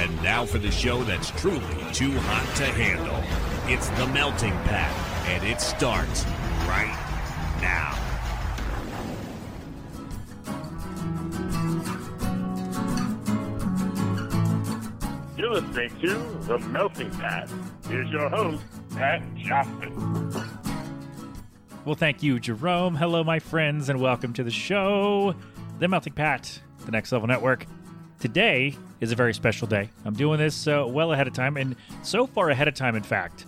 And now for the show that's truly too hot to handle. It's The Melting Pat, and it starts right now. You're listening to The Melting Pat. Here's your host, Pat Johnson. Well, thank you, Jerome. Hello, my friends, and welcome to the show, The Melting Pat, the Next Level Network. Today is a very special day. I'm doing this uh, well ahead of time, and so far ahead of time, in fact,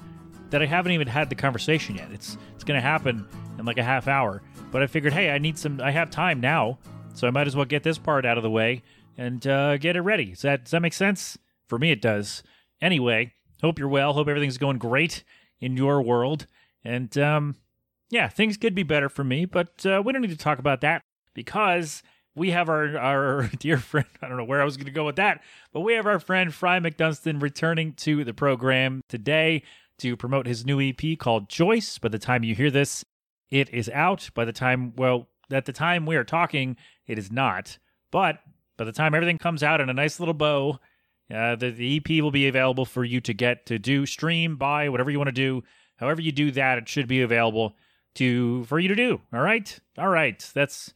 that I haven't even had the conversation yet. It's it's going to happen in like a half hour. But I figured, hey, I need some. I have time now, so I might as well get this part out of the way and uh, get it ready. Does that does that make sense? For me, it does. Anyway, hope you're well. Hope everything's going great in your world. And um, yeah, things could be better for me, but uh, we don't need to talk about that because we have our our dear friend. I don't know where I was going to go with that, but we have our friend Phry McDunstan returning to the program today to promote his new EP called Choice. By the time you hear this, it is out. By the time, well, at the time we are talking, it is not. But by the time everything comes out in a nice little bow, uh, the, the EP will be available for you to get to do, stream, buy, whatever you want to do. However you do that, it should be available to for you to do. All right, all right. That's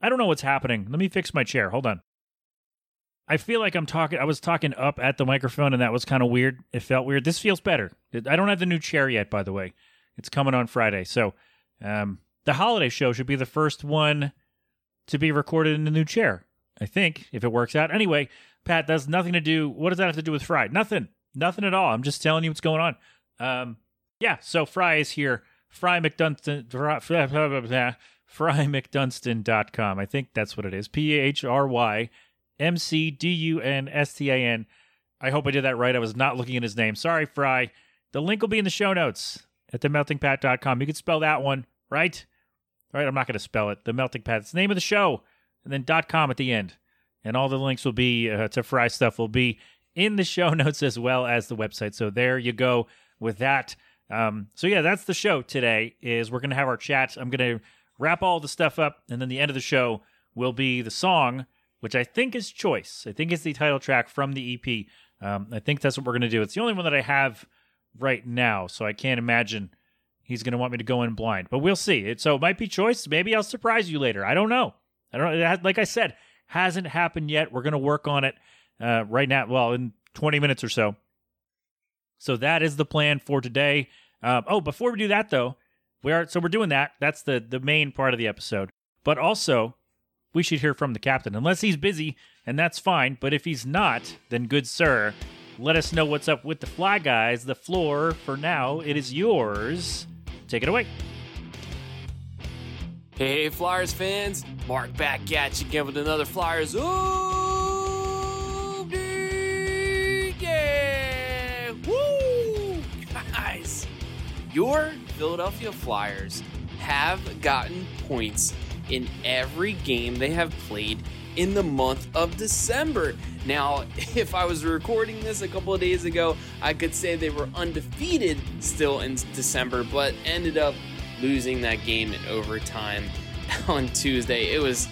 I don't know what's happening. Let me fix my chair. Hold on. I feel like I'm talking. I was talking up at the microphone, and that was kind of weird. It felt weird. This feels better. I don't have the new chair yet, by the way. It's coming on Friday, so um, the holiday show should be the first one to be recorded in the new chair. I think if it works out. Anyway, Pat, that's nothing to do. What does that have to do with Phry? Nothing. Nothing at all. I'm just telling you what's going on. Um, yeah. So Phry is here. Phry McDunstan. PhryMcDunstan.com. I think that's what it is. P H R Y M C D U N S T A N. I hope I did that right. I was not looking at his name. Sorry, Phry. The link will be in the show notes at themeltingpat.com. You can spell that one, right? All right, I'm not going to spell it. The Melting Pat. It's the name of the show, and then .com at the end. And all the links will be uh, to Phry stuff will be in the show notes as well as the website. So there you go with that. Um, so yeah, that's the show today. Is we're going to have our chat. I'm going to wrap all the stuff up, and then the end of the show will be the song, which I think is Choice. I think it's the title track from the EP. Um, I think that's what we're going to do. It's the only one that I have right now, so I can't imagine he's going to want me to go in blind. But we'll see. It, so it might be Choice. Maybe I'll surprise you later. I don't know. I don't know. Like I said, hasn't happened yet. We're going to work on it uh, right now. Well, in 20 minutes or so. So that is the plan for today. Um, oh, before we do that, though, we are so we're doing that. That's the the main part of the episode. But also, we should hear from the captain, unless he's busy, and that's fine. But if he's not, then good sir, let us know what's up with the fly guys. The floor for now it is yours. Take it away. Hey, Flyers fans, Mark back at you again with another Flyers. Ooh, Your Philadelphia Flyers have gotten points in every game they have played in the month of December. Now, if I was recording this a couple of days ago, I could say they were undefeated still in December, but ended up losing that game in overtime on Tuesday. It was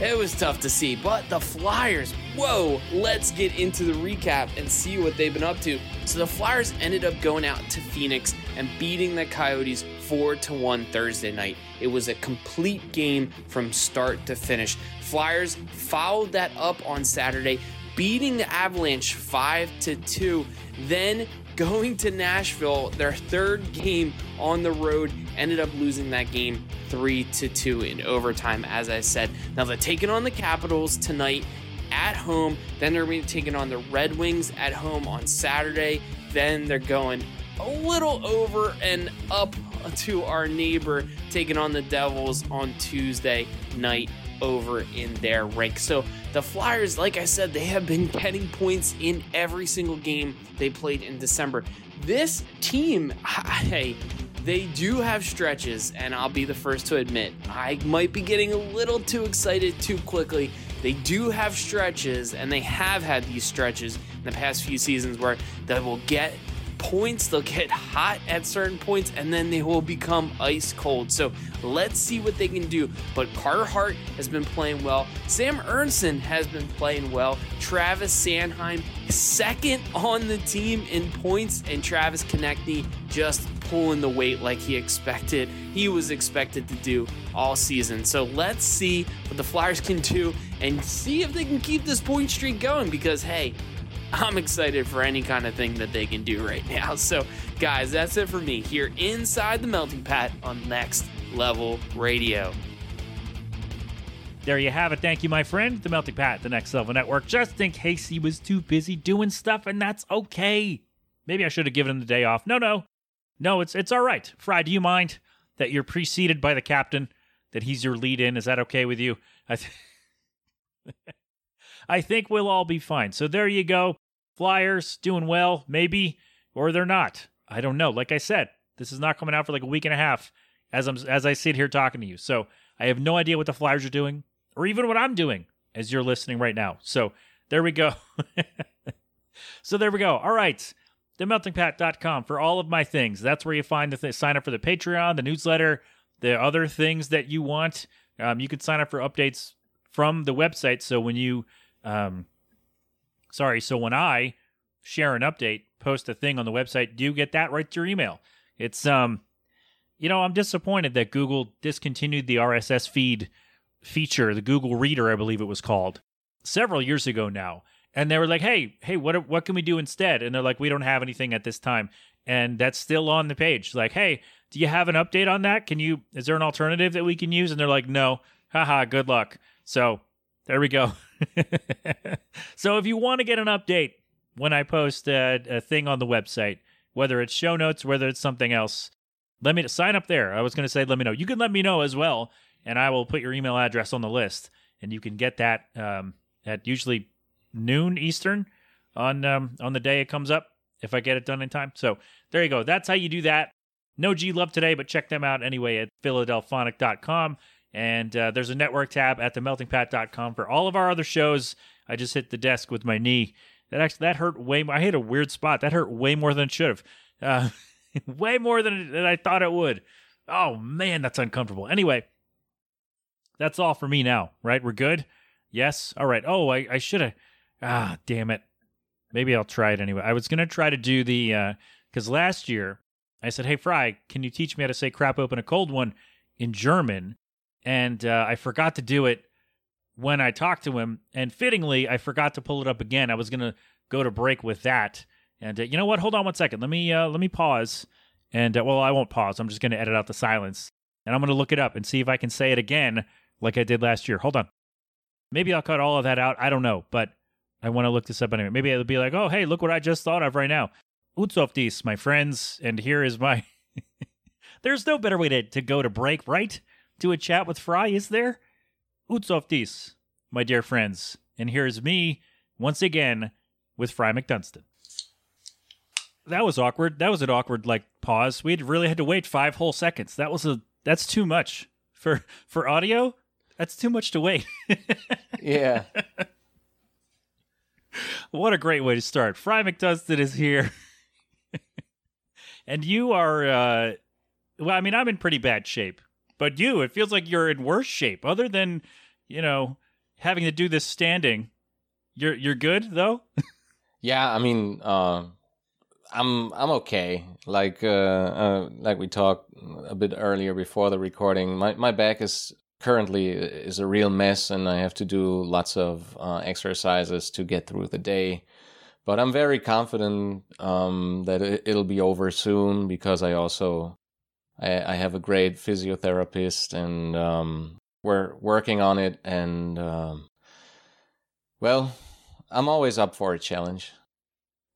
it was tough to see, but the Flyers, whoa, let's get into the recap and see what they've been up to. So the Flyers ended up going out to Phoenix and beating the Coyotes 4 to 1 Thursday night. It was a complete game from start to finish. Flyers followed that up on Saturday, beating the Avalanche 5 to 2. Then going to Nashville, their third game on the road, ended up losing that game 3 to 2 in overtime, as I said. Now they're taking on the Capitals tonight at home. Then they're going to be taking on the Red Wings at home on Saturday. Then they're going a little over and up to our neighbor, taking on the Devils on Tuesday night over in their rank. So the Flyers, like I said, they have been getting points in every single game they played in December. This team, hey, they do have stretches, and I'll be the first to admit, I might be getting a little too excited too quickly. They do have stretches, and they have had these stretches in the past few seasons where they will get points. They'll get hot at certain points and then they will become ice cold. So let's see what they can do. But Carter Hart has been playing well. Sam Ersson has been playing well. Travis Sanheim, second on the team in points, and Travis Konecny just pulling the weight like he expected. He was expected to do all season. So let's see what the Flyers can do and see if they can keep this point streak going because, hey, I'm excited for any kind of thing that they can do right now. So, guys, that's it for me here inside the Melting pot on Next Level Radio. There you have it. Thank you, my friend. The Melting Pat, the Next Level Network, just in case he was too busy doing stuff, and that's okay. Maybe I should have given him the day off. No, no. No, it's it's all right. Phry, do you mind that you're preceded by the captain, that he's your lead in? Is that okay with you? I, th- I think we'll all be fine. So there you go. Flyers doing well, maybe, or they're not. I don't know. Like I said, this is not coming out for like a week and a half as I'm as I sit here talking to you. So I have no idea what the Flyers are doing, or even what I'm doing as you're listening right now. So there we go. so there we go. All right. TheMeltingPat.com for all of my things. That's where you find the th- sign up for the Patreon, the newsletter, the other things that you want. Um, you can sign up for updates from the website. So when you, um, sorry, so when I share an update, post a thing on the website, do you get that right to your email? It's um, you know, I'm disappointed that Google discontinued the RSS feed feature, the Google Reader, I believe it was called, several years ago now. And they were like, "Hey, hey, what what can we do instead?" And they're like, "We don't have anything at this time." And that's still on the page. Like, "Hey, do you have an update on that? Can you is there an alternative that we can use?" And they're like, "No." Haha, good luck. So, there we go. so if you want to get an update when I post a, a thing on the website, whether it's show notes, whether it's something else, let me sign up there. I was going to say, let me know. You can let me know as well, and I will put your email address on the list, and you can get that um, at usually noon Eastern on um, on the day it comes up if I get it done in time. So there you go. That's how you do that. No G Love today, but check them out anyway at Philadelphonic.com. And uh, there's a network tab at themeltingpat.com for all of our other shows. I just hit the desk with my knee. That actually that hurt way more. I hit a weird spot. That hurt way more than it should have. Uh, way more than, than I thought it would. Oh man, that's uncomfortable. Anyway, that's all for me now. Right? We're good. Yes. All right. Oh, I, I should have. Ah, damn it. Maybe I'll try it anyway. I was gonna try to do the because last year I said, "Hey, Phry, can you teach me how to say crap open a cold one in German?" and uh, I forgot to do it when I talked to him. And fittingly, I forgot to pull it up again. I was gonna go to break with that. And uh, you know what? Hold on one second. Let me uh, let me pause. And uh, well, I won't pause. I'm just gonna edit out the silence, and I'm gonna look it up and see if I can say it again like I did last year. Hold on. Maybe I'll cut all of that out. I don't know, but I want to look this up anyway. Maybe it'll be like, oh, hey, look what I just thought of right now. Utsoftis, my friends, and here is my. There's no better way to, to go to break, right? to a chat with Phry, is there? Utsoftis, my dear friends. And here's me, once again, with Phry McDunstan. That was awkward. That was an awkward like pause. We really had to wait five whole seconds. That was a that's too much. For for audio, that's too much to wait. Yeah. what a great way to start. Phry McDunstan is here. and you are uh well, I mean, I'm in pretty bad shape. But you, it feels like you're in worse shape. Other than, you know, having to do this standing. You're you're good though? Yeah, I mean, uh, I'm I'm okay. Like uh, uh, like we talked a bit earlier before the recording. My my back is currently is a real mess, and I have to do lots of uh, exercises to get through the day. But I'm very confident um, that it, it'll be over soon because I also I, I have a great physiotherapist, and um, we're working on it. And um, well, I'm always up for a challenge.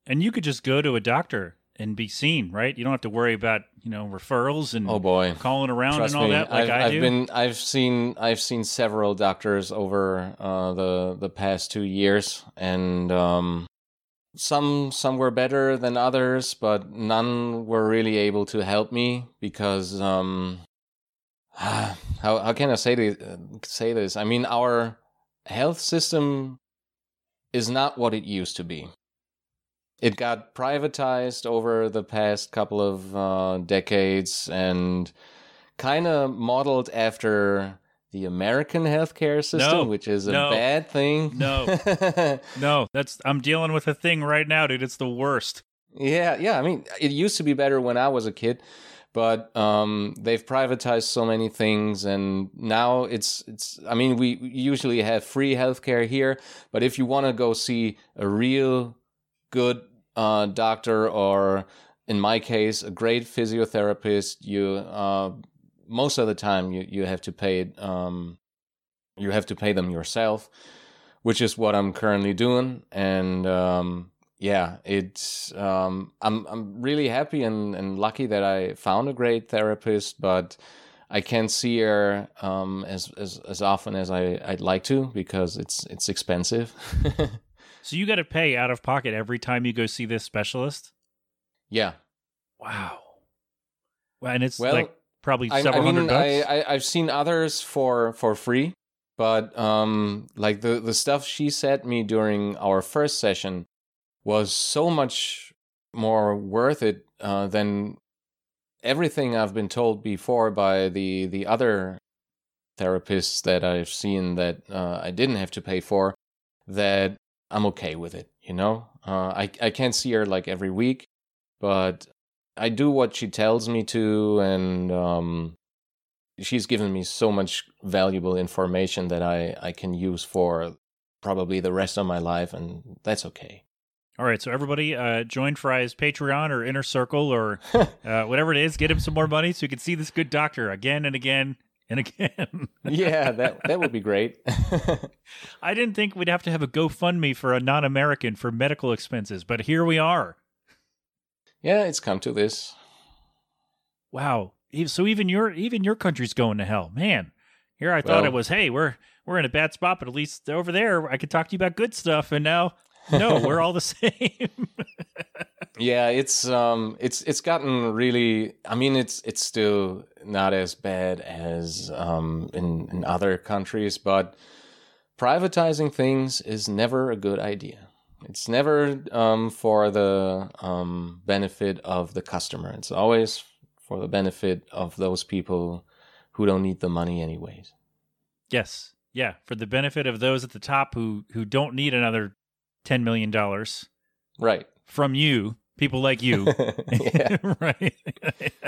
And you could just go to a doctor and be seen, right? You don't have to worry about, you know, referrals and Oh boy. calling around Trust and all me, that like I've, I I've been I've seen I've seen several doctors over uh, the the past two years, and um, some some were better than others, but none were really able to help me because um, how how can I say this? Say this? I mean, our health system is not what it used to be. It got privatized over the past couple of uh, decades and kind of modeled after the American healthcare system, No, which is a no, bad thing. no. No, that's I'm dealing with a thing right now, dude. It's the worst. Yeah, yeah. I mean, it used to be better when I was a kid, but um, they've privatized so many things, and now it's it's. I mean, we usually have free healthcare here, but if you want to go see a real good uh, doctor, or in my case, a great physiotherapist, you uh, most of the time you you have to pay. Um, you have to pay them yourself, which is what I'm currently doing, and. Um, yeah, it's um, I'm I'm really happy and, and lucky that I found a great therapist, but I can't see her um, as, as as often as I, I'd like to because it's it's expensive. So you got to pay out of pocket every time you go see this specialist. yeah, Wow. Well, and it's Well, like probably several I mean, hundred bucks. I, I I've seen others for for free, but um, like the the stuff she sent me during our first session was so much more worth it uh, than everything I've been told before by the the other therapists that I've seen that uh, I didn't have to pay for. That I'm okay with it, you know. Uh, I I can't see her like every week, but I do what she tells me to, and um, she's given me so much valuable information that I I can use for probably the rest of my life, and that's okay. All right, so everybody uh, join Phry's Patreon or Inner Circle or uh, whatever it is. Get him some more money so he can see this good doctor again and again and again. yeah, that that would be great. I didn't think we'd have to have a GoFundMe for a non-American for medical expenses, but here we are. yeah, it's come to this. Wow. So even your even your country's going to hell, man. Here I thought it was, hey, we're we're in a bad spot, but at least over there I could talk to you about good stuff, and now no, we're all the same. Yeah, it's um it's it's gotten really I mean it's it's still not as bad as um in in other countries, but privatizing things is never a good idea. It's never um for the um benefit of the customer. It's always for the benefit of those people who don't need the money anyways. yes, yeah, for the benefit of those at the top who who don't need another ten million dollars Right. from you, people like you. right.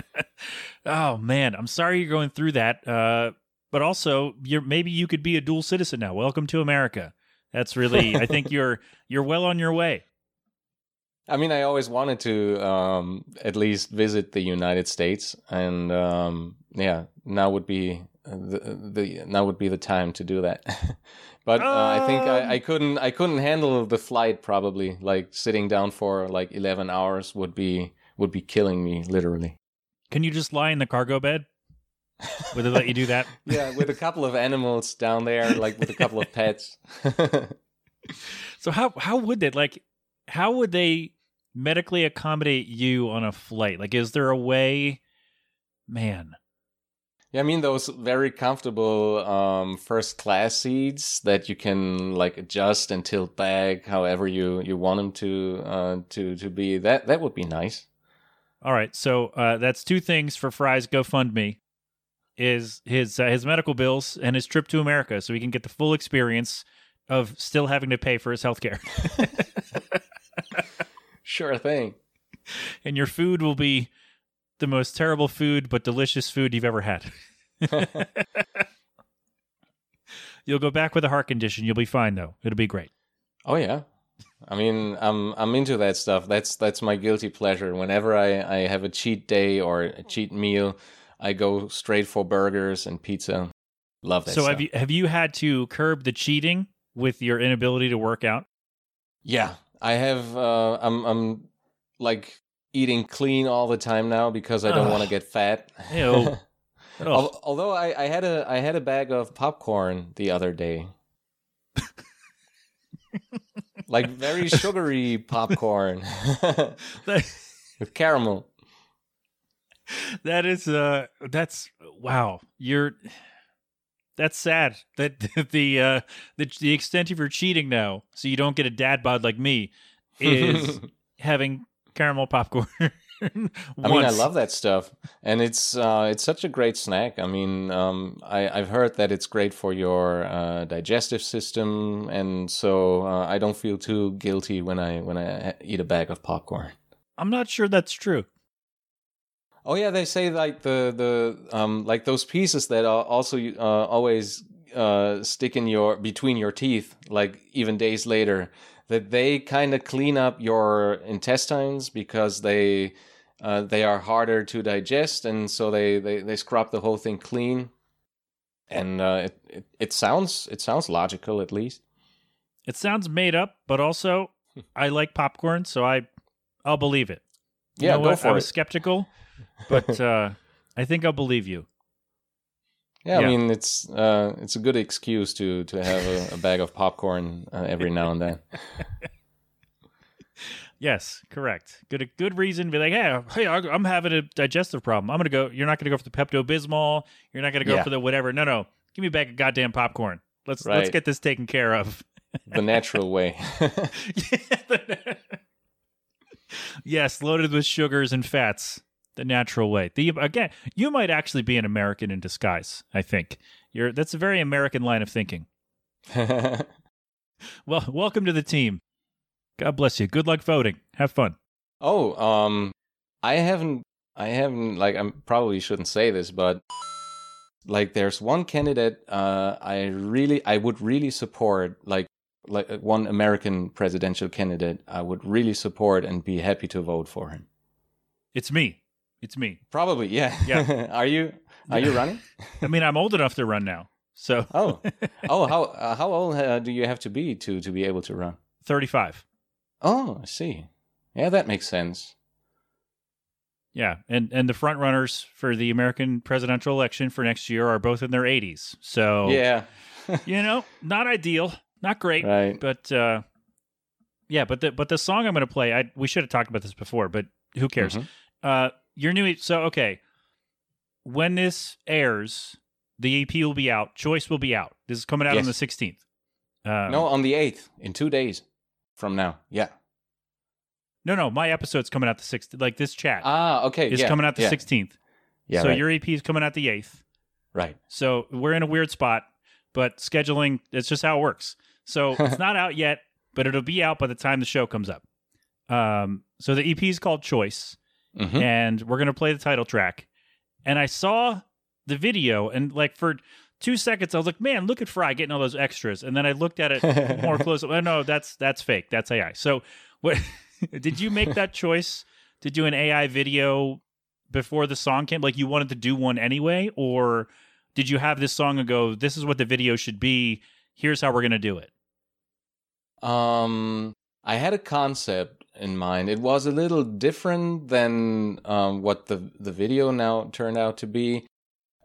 oh man, I'm sorry you're going through that. Uh, but also, you're maybe you could be a dual citizen now. Welcome to America. That's really. I think you're you're well on your way. I mean, I always wanted to um, at least visit the United States, and um, yeah, now would be the, the now would be the time to do that. But uh, I think I, I couldn't I couldn't handle the flight. Probably like sitting down for like eleven hours would be would be killing me literally. Can you just lie in the cargo bed? Would they let you do that? Yeah, with a couple of animals down there, like with a couple of pets. So how how would they like? How would they medically accommodate you on a flight? Like, is there a way? Man, Yeah, I mean those very comfortable um, first class seats that you can like adjust and tilt back however you, you want them to uh, to to be. That that would be nice. All right, so uh, that's two things for Phry's GoFundMe: is his uh, his medical bills and his trip to America, so he can get the full experience of still having to pay for his health care. Sure thing. and your food will be the most terrible food but delicious food you've ever had. You'll go back with a heart condition. You'll be fine though. It'll be great. Oh yeah. I mean, I'm I'm into that stuff. That's that's my guilty pleasure. Whenever I, I have a cheat day or a cheat meal, I go straight for burgers and pizza. Love that. so stuff. have you have you had to curb the cheating with your inability to work out? Yeah, I have. Uh, I'm I'm like eating clean all the time now because I don't want to get fat. Ew. Al- Although I, I had a I had a bag of popcorn the other day. like very sugary popcorn with caramel. that is uh that's wow. You're that's sad that the uh the the extent of your cheating now so you don't get a dad bod like me is having caramel popcorn. I mean, I love that stuff, and it's uh, it's such a great snack. I mean, um, I, I've heard that it's great for your uh, digestive system, and so uh, I don't feel too guilty when I when I eat a bag of popcorn. I'm not sure that's true. Oh yeah, they say like the the um like those pieces that are also uh, always uh, stick in your between your teeth, like even days later, that they kind of clean up your intestines because they uh, they are harder to digest, and so they they, they scrub the whole thing clean. And uh, it, it it sounds it sounds logical at least. It sounds made up, but also I like popcorn, so I I'll believe it. You Yeah, know go what? for I was it. skeptical, but uh, I think I'll believe you. Yeah, Yeah. I mean it's uh, it's a good excuse to to have a, a bag of popcorn uh, every now and then. Yes, correct. Good, good reason. to Be like, hey, hey, I- I'm having a digestive problem. I'm gonna go. You're not gonna go for the Pepto Bismol. You're not gonna go Yeah. for the whatever. No, no. Give me back a goddamn popcorn. Let's let's get this taken care of. the natural way. yes, loaded with sugars and fats, the natural way. The again, you might actually be an American in disguise. I think you're. That's a very American line of thinking. Well, welcome to the team. God bless you. Good luck voting. Have fun. Oh, um, I haven't, I haven't, like, I probably shouldn't say this, but like, there's one candidate, uh, I really, I would really support, like, like uh, one American presidential candidate, I would really support and be happy to vote for him. It's me. It's me. Probably, yeah. Yeah. are you, are you running? I mean, I'm old enough to run now. So Oh, oh, how, uh, how old uh, do you have to be to to be able to run? 35. Oh, I see. Yeah, that makes sense. Yeah, and and the front runners for the American presidential election for next year are both in their 80s. So Yeah. you know, not ideal, not great, Right. but uh yeah, but the but the song I'm going to play, I we should have talked about this before, but who cares? Mhm. Uh your new so okay. When this airs, the EP will be out. Choice will be out. This is coming out on the 16th. Um, no, on the 8th, in two days from now. Yeah. no, no. My episode's coming out the 16th. Like this chat Ah, okay. is yeah, coming out the yeah, 16th. Yeah, so right, your EP is coming out the 8th. right. So we're in a weird spot, but scheduling, it's just how it works. So it's not out yet, but it'll be out by the time the show comes up. Um, so the EP is called Choice, Mhm. and we're going to play the title track. And I saw the video, and like for two seconds, I was like, man, look at Phry getting all those extras. And then I looked at it more closely. Oh, no, that's that's fake. That's AI. So what did you make that choice to do an AI video before the song came? Like you wanted to do one anyway, or did you have this song and go, "This is what the video should be. Here's how we're gonna do it." Um, I had a concept in mind. It was a little different than um, what the the video now turned out to be.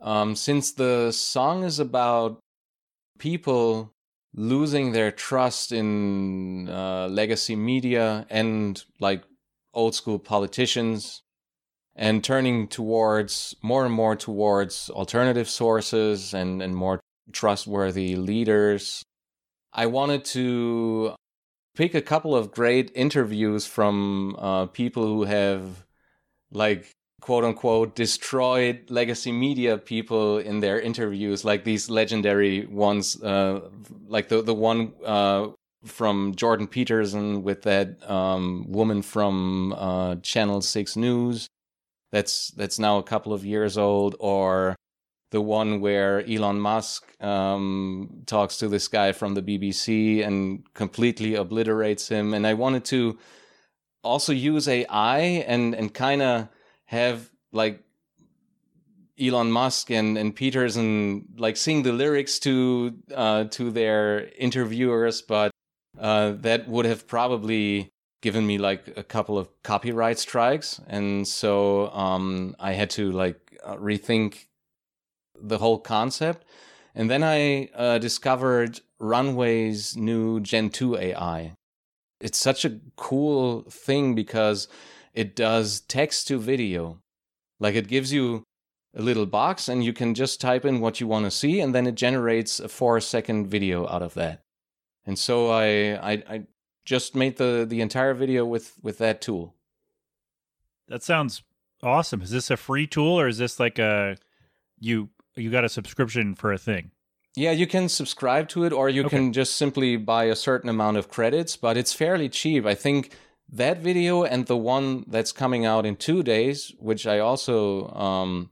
Um, since the song is about people losing their trust in uh, legacy media and like old school politicians and turning towards more and more towards alternative sources and, and more trustworthy leaders. I wanted to pick a couple of great interviews from uh, people who have, like, quote unquote, destroyed legacy media people in their interviews, like these legendary ones, uh, like the, the one uh, from Jordan Peterson with that um, woman from uh, Channel 6 News that's that's now a couple of years old, or the one where Elon Musk um, talks to this guy from the BBC and completely obliterates him. And I wanted to also use AI and and kind of have like Elon Musk and and Peterson like sing the lyrics to uh, to their interviewers, but uh, that would have probably given me like a couple of copyright strikes and so um i had to like uh, rethink the whole concept and then i uh, discovered runway's new gen 2 ai it's such a cool thing because it does text to video like it gives you a little box and you can just type in what you want to see and then it generates a four second video out of that and so i i, I just made the the entire video with with that tool. That sounds awesome. Is this a free tool or is this like a you you got a subscription for a thing? Yeah, you can subscribe to it or you Okay. can just simply buy a certain amount of credits, but it's fairly cheap. I think that video and the one that's coming out in 2 days, which I also um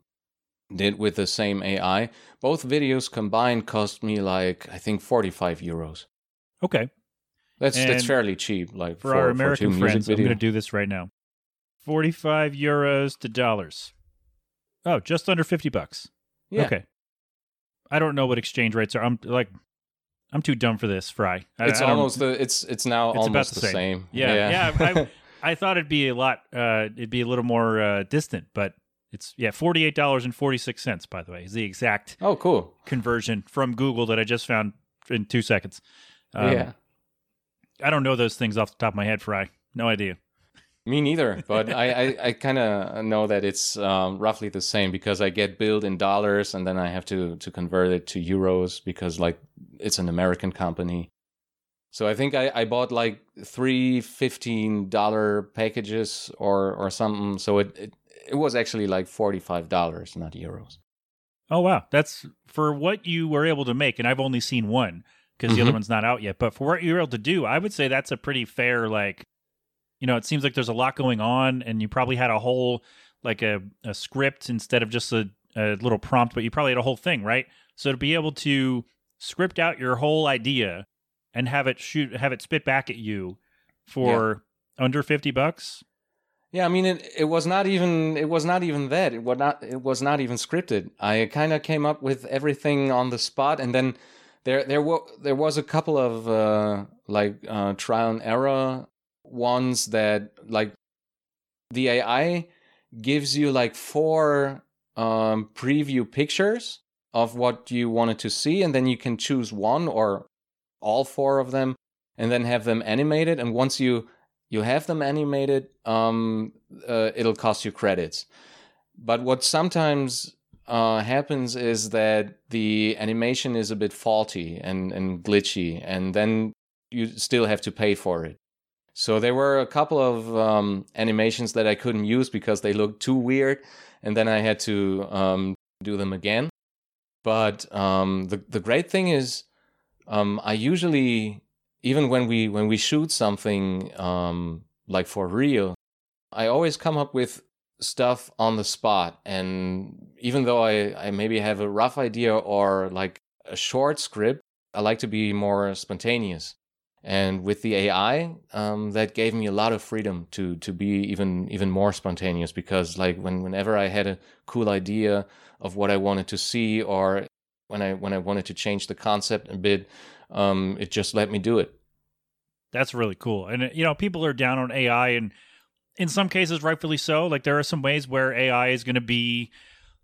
did with the same AI, both videos combined cost me like I think 45 euros. Okay. That's that's fairly cheap like For, our two American music friends, I'm going to do this right now. 45 euros to dollars. Oh, just under 50 bucks. Yeah. Okay. I don't know what exchange rates are. I'm like I'm too dumb for this, Phry. I, It's I almost the it's it's now It's about almost the the, same. same. Yeah, yeah. I, I thought it'd be a lot. Uh, it'd be a little more uh, distant, but it's yeah, forty eight dollars and forty six cents. By the way, is the exact oh, cool. conversion from Google that I just found in two seconds. Um, yeah. I don't know those things off the top of my head, Phry. No idea. Me neither, but I, I, I kind of know that it's um, roughly the same because I get billed in dollars and then I have to, to convert it to euros because like it's an American company. So I think I, I bought like three $15 packages or, or something. So it, it, it was actually like $45, not euros. Oh wow, that's for what you were able to make, and I've only seen one because the other Mhm. one's not out yet. But for what you were able to do, I would say that's a pretty fair. Like, you know, it seems like there's a lot going on, and you probably had a whole like a, a script instead of just a, a little prompt, but you probably had a whole thing, right? So to be able to script out your whole idea and have it shoot, have it spit back at you for under fifty bucks. Yeah, I mean it. It was not even. It was not even that. It was not. It was not even scripted. I kind of came up with everything on the spot, and then there there were there was a couple of uh, like uh, trial and error ones that like the AI gives you like four um, preview pictures of what you wanted to see, and then you can choose one or all four of them, and then have them animated. And once you you have them animated, um, uh, it'll cost you credits. But what sometimes uh, happens is that the animation is a bit faulty and, and glitchy, and then you still have to pay for it. So there were a couple of um, animations that I couldn't use because they looked too weird, and then I had to um, do them again. But um, the the great thing is, um, I usually even when we when we shoot something um, like for real, I always come up with stuff on the spot. And even though I, I maybe have a rough idea or like a short script, I like to be more spontaneous. And with the AI, um, that gave me a lot of freedom to to be even even more spontaneous because like when whenever I had a cool idea of what I wanted to see or when I when I wanted to change the concept a bit, um, it just let me do it. That's really cool. And uh, you know, people are down on AI and in some cases rightfully so. Like there are some ways where AI is going to be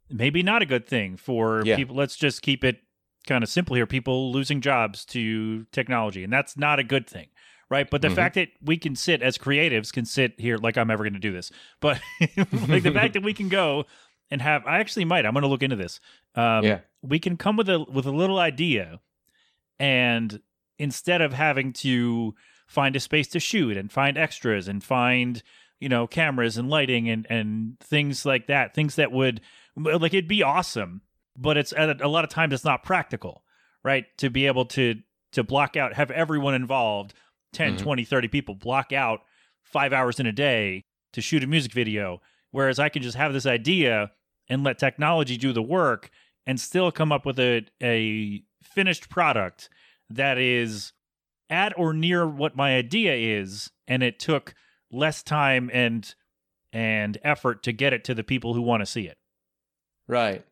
maybe not a good thing for Yeah. people. Let's just keep it kind of simple here. People losing jobs to technology, and that's not a good thing. Right. But the Mhm. fact that we can sit as creatives can sit here like I'm ever going to do this. But like the fact that we can go and have I actually might. I'm going to look into this. Um, Yeah. we can come with a with a little idea and instead of having to find a space to shoot and find extras and find you know cameras and lighting and and things like that things that would like it'd be awesome but it's a, lot of times it's not practical right to be able to to block out have everyone involved 10 Mhm. 20 30 people block out 5 hours in a day to shoot a music video whereas I can just have this idea and let technology do the work and still come up with a a finished product that is at or near what my idea is and it took less time and and effort to get it to the people who want to see it Right.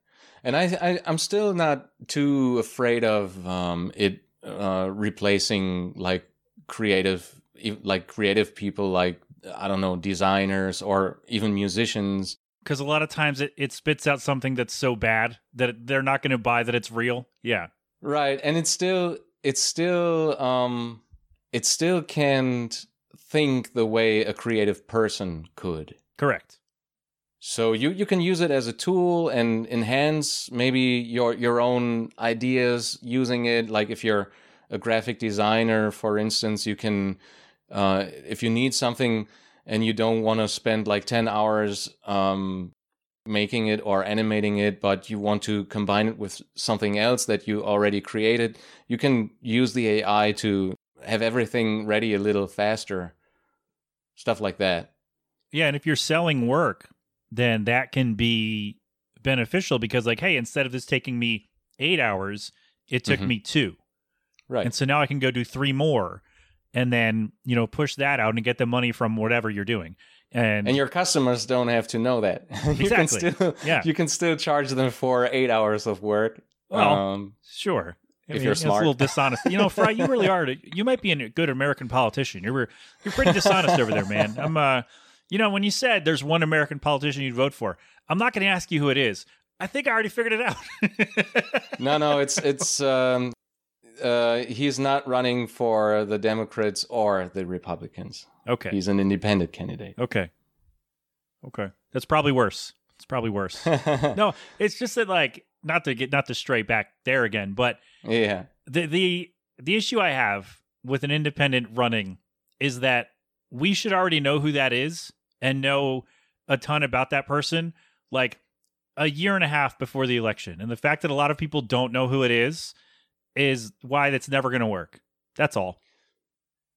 And I, I I'm still not too afraid of um, it uh, replacing like creative like creative people like I don't know designers or even musicians. because a lot of times it, it spits out something that's so bad that they're not going to buy that it's real yeah Right. And it's still it's still um it still can't think the way a creative person could. correct So you, you can use it as a tool and enhance maybe your your own ideas using it. Like if you're a graphic designer, for instance, you can Uh, if you need something and you don't want to spend like 10 hours um, making it or animating it, but you want to combine it with something else that you already created, you can use the AI to have everything ready a little faster. Stuff like that. Yeah, and if you're selling work, then that can be beneficial because like, hey, instead of this taking me 8 hours, it took Mhm. me 2. Right. And so now I can go do 3 more and then, you know, push that out and get the money from whatever you're doing. And, and your customers don't have to know that. you can Exactly. still Yeah. you can still charge them for eight hours of work. Well, um, Sure. I If mean, you're it's a little dishonest. You know, Phry, you really are. You might be a good American politician. You're you're pretty dishonest over there, man. I'm uh, you know, when you said there's one American politician you'd vote for, I'm not going to ask you who it is. I think I already figured it out. no, no, it's it's um, uh, he's not running for the Democrats or the Republicans. okay. He's an independent candidate. Okay. Okay. That's probably worse. It's probably worse. no, it's just that like not to get not to stray back there again, but yeah, the the the issue I have with an independent running is that we should already know who that is and know a ton about that person like a year and a half before the election. And the fact that a lot of people don't know who it is is why that's never going to work. That's all.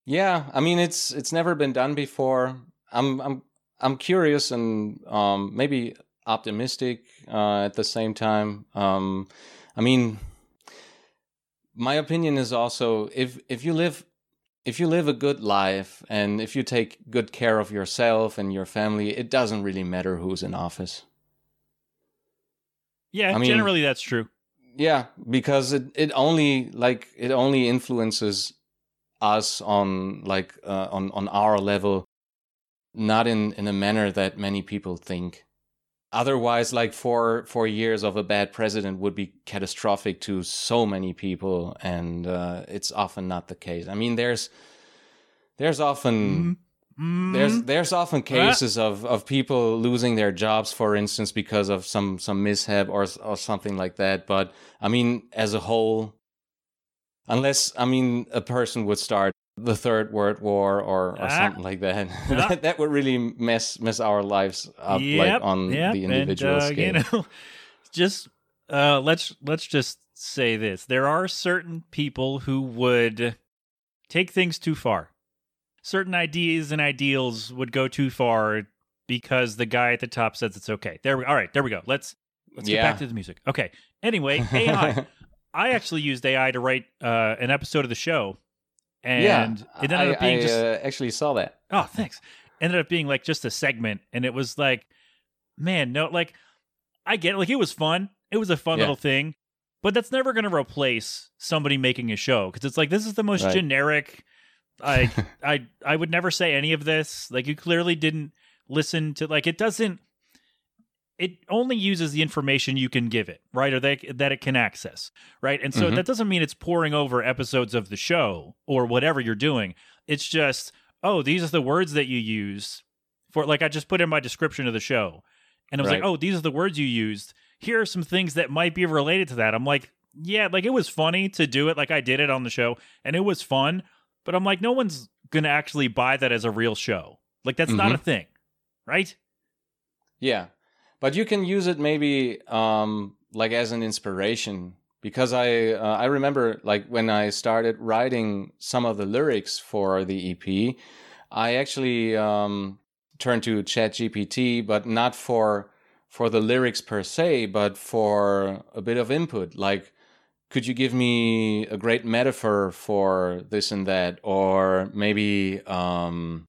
yeah. I mean, it's it's never been done before. I'm I'm I'm curious and um, maybe optimistic uh, at the same time. Um, I mean, my opinion is also if if you live if you live a good life and if you take good care of yourself and your family, it doesn't really matter who's in office. Yeah, I mean- generally that's true. Yeah, because it, it only like it only influences us on like uh, on on our level, not in in a manner that many people think. Otherwise, like four four years of a bad president would be catastrophic to so many people, and uh, it's often not the case. I mean, there's there's often there's Mm, there's often cases of, of people losing their jobs, for instance, because of some some mishap or or something like that. But I mean, as a whole, unless I mean a person would start the third world war or, or Ah. something like that, that that would really mess mess our lives up, Yep, like on yep, the individual and, uh, scale. You know, just uh, let's let's just say this: there are certain people who would take things too far. Certain ideas and ideals would go too far because the guy at the top says it's okay. There we all right. There we go. Let's let's get back to the music. Okay. Anyway, AI. I actually used AI to write uh, an episode of the show, and yeah, it ended I, up being I, just uh, actually saw that. Oh, thanks. Ended up being like just a segment, and it was like, man, no, like I get it. Like it was fun. It was a fun Yeah. little thing, but that's never going to replace somebody making a show because it's like this is the most Right. generic. I I I would never say any of this. Like you clearly didn't listen to. Like it doesn't. It only uses the information you can give it, right, or that that it can access, right. And so Mhm. that doesn't mean it's pouring over episodes of the show or whatever you're doing. It's just oh, these are the words that you use for like I just put in my description of the show. And I was like, oh, these are the words you used. Here are some things that might be related to that. I'm like, yeah, like it was funny to do it like I did it on the show and it was fun, but I'm like no one's going to actually buy that as a real show. Like that's not a thing. Right? Yeah, but you can use it maybe um, like as an inspiration because I uh, I remember like when I started writing some of the lyrics for the EP, I actually um, turned to ChatGPT, but not for for the lyrics per se, but for a bit of input. Like, could you give me a great metaphor for this and that, or maybe um,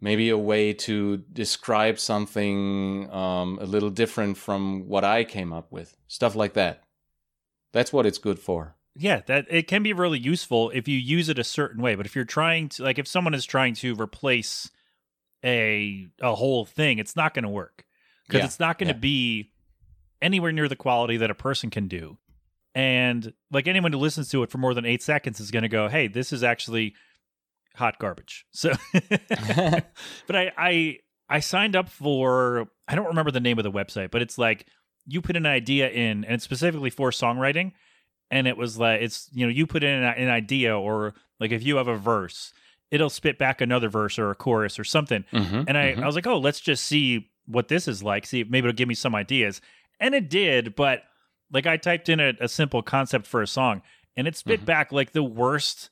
maybe a way to describe something um, a little different from what I came up with. Stuff like that. That's what it's good for. Yeah, that it can be really useful if you use it a certain way. But if you're trying to like if someone is trying to replace a a whole thing, it's not going to work. Because Yeah, it's not going to yeah. be anywhere near the quality that a person can do. And like anyone who listens to it for more than 8 seconds is going to go, "Hey, this is actually hot garbage." So but I I I signed up for I don't remember the name of the website, but it's like you put an idea in and it's specifically for songwriting and it was like it's you know you put in an, an idea or like if you have a verse it'll spit back another verse or a chorus or something. Mhm, And I, mhm. I was like, oh, let's just see what this is like. See maybe it'll give me some ideas. And it did, but like I typed in a, a simple concept for a song and it spit Mhm. back like the worst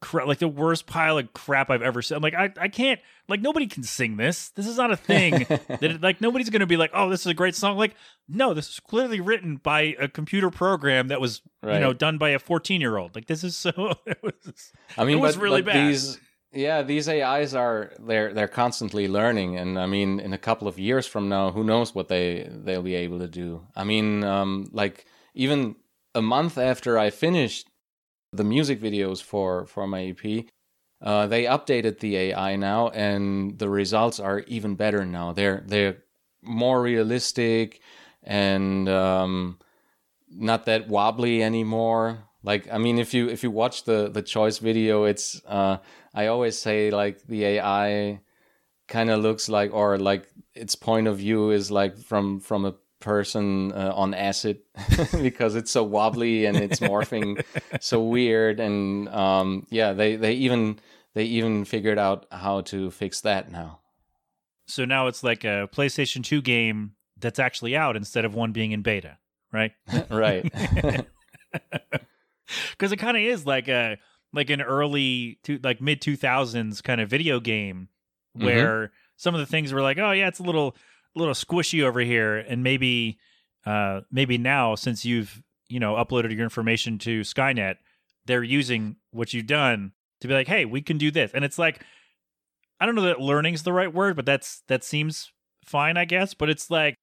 cra- like the worst pile of crap I've ever seen. I'm like, I, I can't like nobody can sing this. This is not a thing that it, like nobody's gonna be like, oh, this is a great song. Like, no, this is clearly written by a computer program that was you know done by a 14 year old. Like this is so it was I mean, it was but, really but bad. These, yeah, these AIs are they're they're constantly learning, and I mean, in a couple of years from now, who knows what they they'll be able to do? I mean, um, like even a month after I finished the music videos for for my EP, uh, they updated the AI now, and the results are even better now. They're they're more realistic and um, not that wobbly anymore. Like I mean, if you if you watch the the choice video, it's uh, I always say like the AI kind of looks like or like its point of view is like from from a person uh, on acid because it's so wobbly and it's morphing so weird and um yeah they they even they even figured out how to fix that now so now it's like a PlayStation 2 game that's actually out instead of one being in beta, right? right because it kind of is like a like an early to like mid 2000s kind of video game Mhm. where some of the things were like oh yeah it's a little little squishy over here and maybe uh maybe now since you've you know uploaded your information to skynet they're using what you've done to be like hey we can do this and it's like i don't know that learning's the right word but that's that seems fine i guess but it's like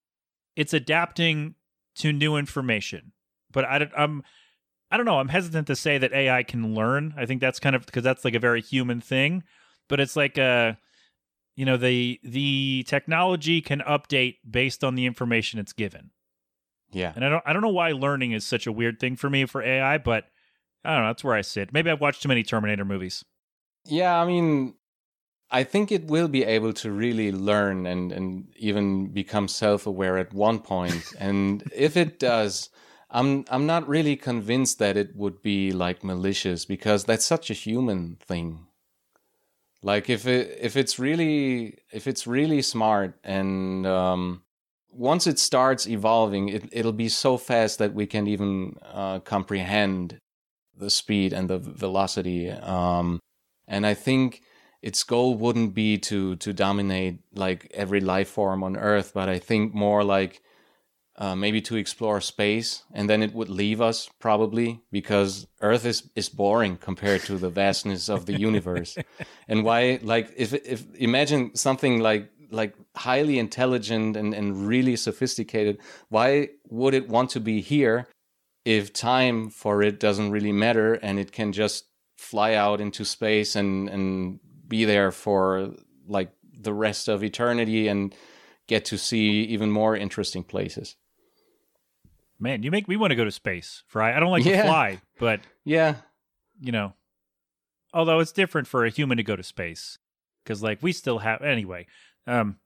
it's adapting to new information but I, don't- i'm I don't know. I'm hesitant to say that AI can learn. I think that's kind of because that's like a very human thing. But it's like uh you know, the the technology can update based on the information it's given. yeah And I don't I don't know why learning is such a weird thing for me for AI, but I don't know, that's where I sit. Maybe I've watched too many Terminator movies. Yeah, I mean, I think it will be able to really learn and, and even become self aware at one point. and if it does, I'm I'm not really convinced that it would be like malicious because that's such a human thing. Like if it if it's really if it's really smart and um, once it starts evolving, it it'll be so fast that we can even uh, comprehend the speed and the velocity. Um, and I think its goal wouldn't be to to dominate like every life form on Earth, but I think more like uh, maybe to explore space, and then it would leave us probably because Earth is is boring compared to the vastness of the universe. And why, like, if if imagine something like like highly intelligent and and really sophisticated, why would it want to be here? if time for it doesn't really matter and it can just fly out into space and and be there for like the rest of eternity and get to see even more interesting places. Man, you make me want to go to space, Phry. I don't like to fly, but Yeah, you know, although it's different for a human to go to space because like we still have anyway. Um,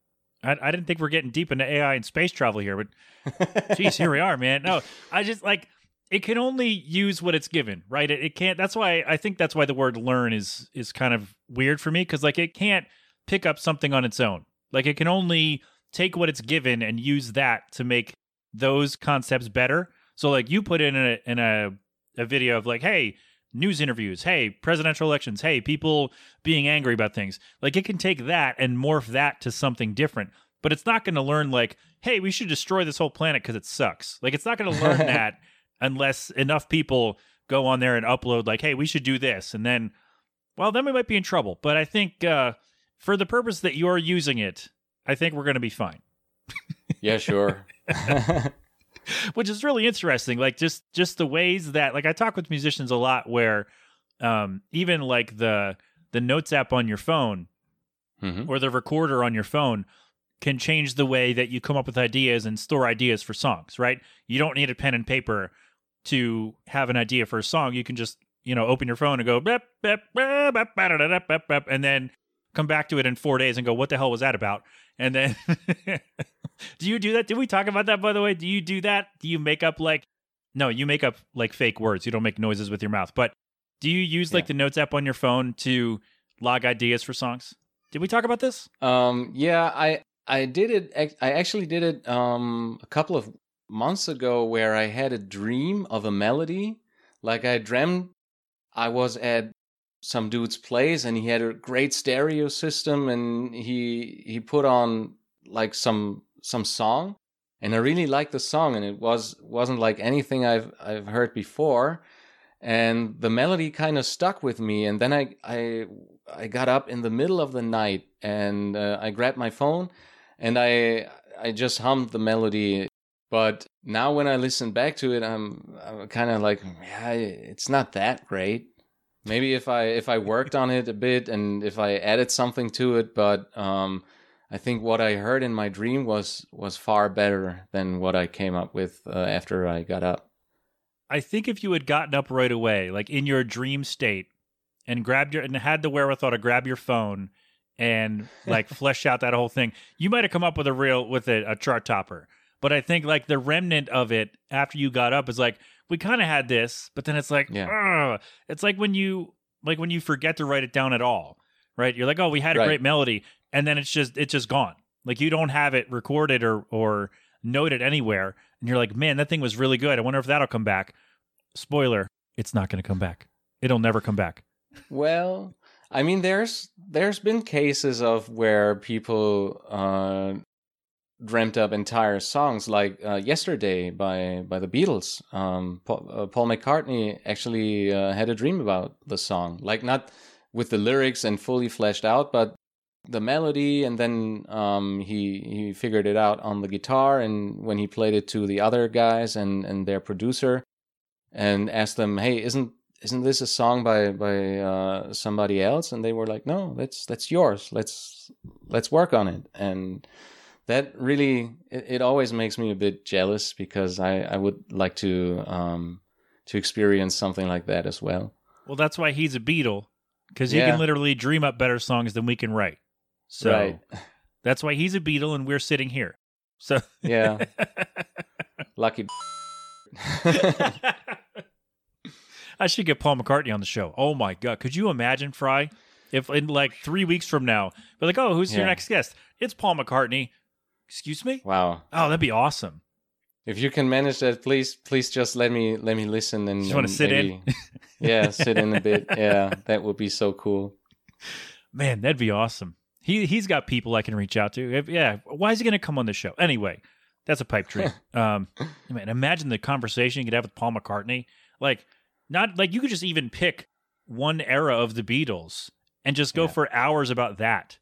I, I didn't think we're getting deep into AI and space travel here, but geez, here we are, man. No, I just like it can only use what it's given, right? It, it can't. That's why I think that's why the word learn is is kind of weird for me because like it can't pick up something on its own. Like it can only take what it's given and use that to make those concepts better. So like you put in a in a a video of like, hey, news interviews, hey, presidential elections, hey, people being angry about things. Like it can take that and morph that to something different. But it's not going to learn like, hey, we should destroy this whole planet because it sucks. Like it's not going to learn that unless enough people go on there and upload like, hey, we should do this, and then, well, then we might be in trouble. But I think uh, for the purpose that you're using it, I think we're going to be fine. yeah, sure. which is really interesting like just just the ways that like i talk with musicians a lot where um even like the the notes app on your phone Mhm. or the recorder on your phone can change the way that you come up with ideas and store ideas for songs right you don't need a pen and paper to have an idea for a song you can just you know open your phone and go "Bep, bep, bep, bep, ba-da-da-da, bep, bep," and then come back to it in four days and go what the hell was that about and then do you do that did we talk about that by the way do you do that do you make up like no you make up like fake words you don't make noises with your mouth but do you use like Yeah. the notes app on your phone to log ideas for songs. Did we talk about this? Um, yeah, I I did it. I actually did it um a couple of months ago, where I had a dream of a melody. Like I dreamt I was at some dude's place, and he had a great stereo system, and he he put on like some some song, and I really liked the song, and it was wasn't like anything I've I've heard before, and the melody kind of stuck with me, and then I I I got up in the middle of the night and uh, I grabbed my phone and I I just hummed the melody. But now when I listen back to it, I'm I'm kind of like, yeah, it's not that great. Maybe if I if I worked on it a bit and if I added something to it, but um, I think what I heard in my dream was was far better than what I came up with uh, after I got up. I think if you had gotten up right away, like in your dream state, and grabbed your and had the wherewithal to grab your phone and like flesh out that whole thing, you might have come up with a real with a, a chart topper. But I think like the remnant of it after you got up is like we kind of had this, but then it's like, Yeah. ugh. it's like when you like when you forget to write it down at all, right? You're like, oh, we had a Right. great melody, and then it's just it's just gone. Like you don't have it recorded or or noted anywhere, and you're like, man, that thing was really good. I wonder if that'll come back. Spoiler: it's not going to come back. It'll never come back. Well, I mean, there's there's been cases of where people uh, dreamt up entire songs, like uh, "Yesterday" by by the Beatles. Um, Paul, uh, Paul McCartney actually uh, had a dream about the song, like not with the lyrics and fully fleshed out, but the melody, and then um, he he figured it out on the guitar, and when he played it to the other guys and and their producer, and asked them, "Hey, isn't isn't this a song by by uh, somebody else?" And they were like, "No, that's that's yours. Let's let's work on it." And that really it, it always makes me a bit jealous because I I would like to um to experience something like that as well. Well, that's why he's a Beatle because he Yeah. can literally dream up better songs than we can write. So Right. that's why he's a Beatle and we're sitting here. So Yeah. Lucky. I should get Paul McCartney on the show. Oh my god, could you imagine Phry if in like three weeks from now, we're like, oh, who's your next guest? It's Paul McCartney. Excuse me? wow. Oh, that'd be awesome. If you can manage that, please, please just let me let me listen and Just wanna and sit in? yeah, sit in a bit. Yeah, that would be so cool. Man, that'd be awesome. He he's got people I can reach out to. If, yeah, why is he going to come on the show anyway? That's a pipe dream. um, man, imagine the conversation you could have with Paul McCartney. Like, not like you could just even pick one era of the Beatles and just go Yeah. for hours about that.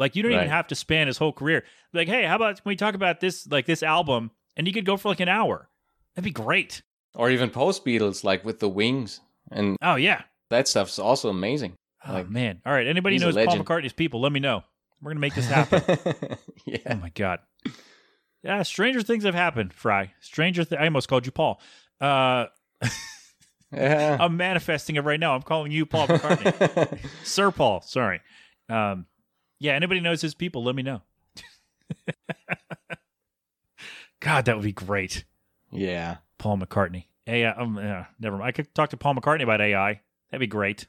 Like, you don't even have to span his whole career. Like, hey, how about we talk about this, like this album, and you could go for like an hour? That'd be great. Or even post Beatles, like with the Wings, and Oh yeah. that stuff's also amazing. Oh Like, man. All right. Anybody knows Paul. McCartney's people? Let me know. We're gonna make this happen. Yeah. Oh my god. Yeah, stranger things have happened, Phry. Stranger th- I almost called you Paul. Uh yeah. I'm manifesting it right now. I'm calling you Paul McCartney. Sir Paul, sorry. Um yeah, anybody knows his people, let me know. God, that would be great. yeah. Paul McCartney. AI, um, uh, never mind. I could talk to Paul McCartney about AI. That'd be great.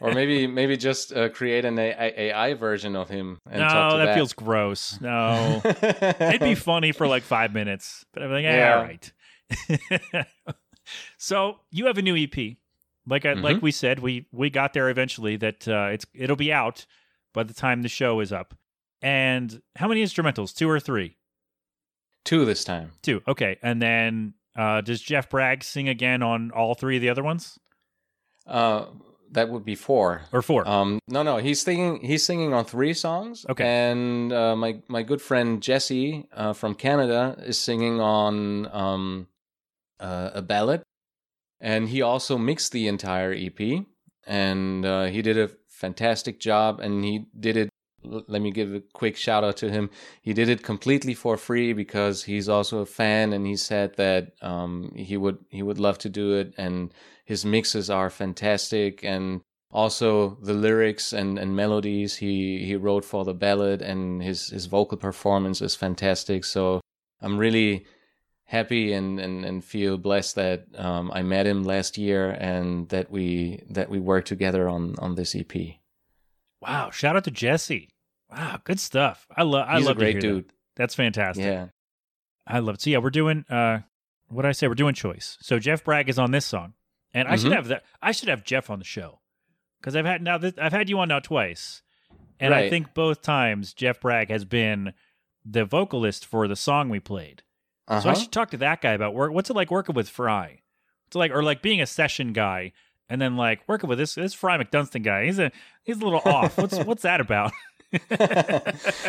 Or maybe maybe just uh, create an AI, AI version of him and talk no, to that, that, feels gross. No. It'd be funny for like five minutes, but I'm like, yeah, Yeah. all right. so you have a new EP, like I, like Mhm. we said, we we got there eventually. That uh, it's it'll be out by the time the show is up. And how many instrumentals? Two or three? two this time. Two. Okay. And then uh, does Jeff Bragg sing again on all three of the other ones, Uh, that would be four. or four? Um, no, no, he's singing. He's singing on three songs. Okay. and uh, my my good friend Jesse uh, from Canada is singing on um, uh, a ballad, and he also mixed the entire EP, and uh, he did a fantastic job, and he did it. Let me give a quick shout out to him. He did it completely for free because he's also a fan, and he said that um, he would he would love to do it, and his mixes are fantastic, and also the lyrics and, and melodies he, he wrote for the ballad and his, his vocal performance is fantastic. So I'm really happy and, and, and feel blessed that um, I met him last year and that we that we worked together on, on this EP. Wow! Shout out to Jesse. Wow, good stuff. I love. I He's love a great dude. That. That's fantastic. Yeah. I love it. So yeah, we're doing. uh What did I say? We're doing choice. So Jeff Bragg is on this song, and I should Mhm. have that. I should have Jeff on the show because I've had now. This, I've had you on now twice, and I think both times Jeff Bragg has been the vocalist for the song we played. Uh-huh. So I should talk to that guy about work. What's it like working with Phry? It's like or like being a session guy and then like working with this this Phry McDunstan guy. He's a he's a little off. What's what's that about?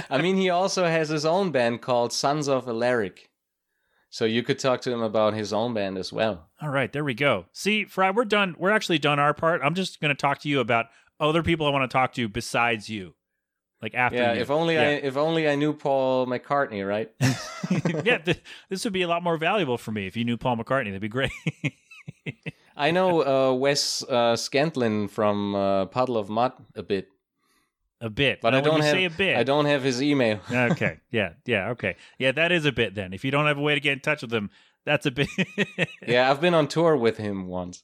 I mean, he also has his own band called Sons of Alaric. So you could talk to him about his own band as well. All right, there we go. See, Phry, we're done. We're actually done our part. I'm just going to talk to you about other people I want to talk to besides you. Like after yeah, you. if only I if only I knew Paul McCartney, right? yeah, th- this would be a lot more valuable for me if you knew Paul McCartney. That'd be great. I know uh, Wes uh, Scantlin from uh, Puddle of Mudd a bit, a bit. but Now, I don't have say a bit. I don't have his email. okay. Yeah. Yeah. Okay. Yeah, that is a bit then. If you don't have a way to get in touch with him, that's a bit. yeah, I've been on tour with him once.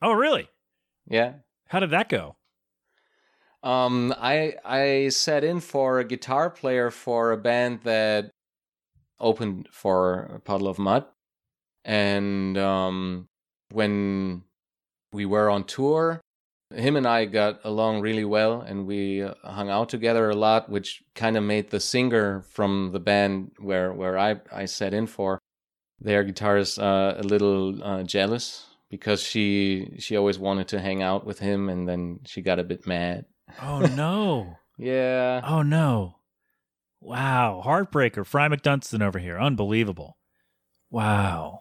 Oh, really? Yeah. How did that go? Um, I I sat in for a guitar player for a band that opened for Puddle of Mudd, and um, when we were on tour, him and I got along really well, and we hung out together a lot, which kind of made the singer from the band where where I I sat in for their guitarist uh, a little uh, jealous because she she always wanted to hang out with him, and then she got a bit mad. Oh no. Yeah. oh no. Wow. Heartbreaker. Phry McDunstan over here. Unbelievable. Wow.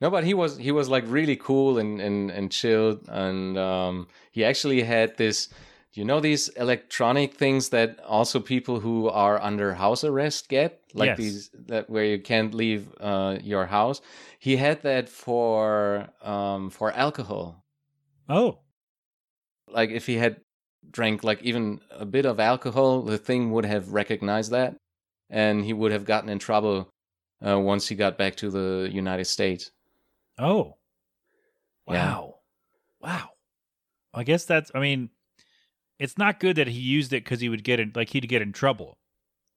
No, but he was he was like really cool and and and chilled, and um, he actually had this. You know these electronic things that also people who are under house arrest get, like Yes. these that where you can't leave uh, your house. He had that for um, for alcohol. Oh. Like if he had drank like even a bit of alcohol, the thing would have recognized that, and he would have gotten in trouble uh, once he got back to the United States. Oh. Yeah. Wow. Wow. I guess that's I mean, it's not good that he used it cuz he would get in like he'd get in trouble.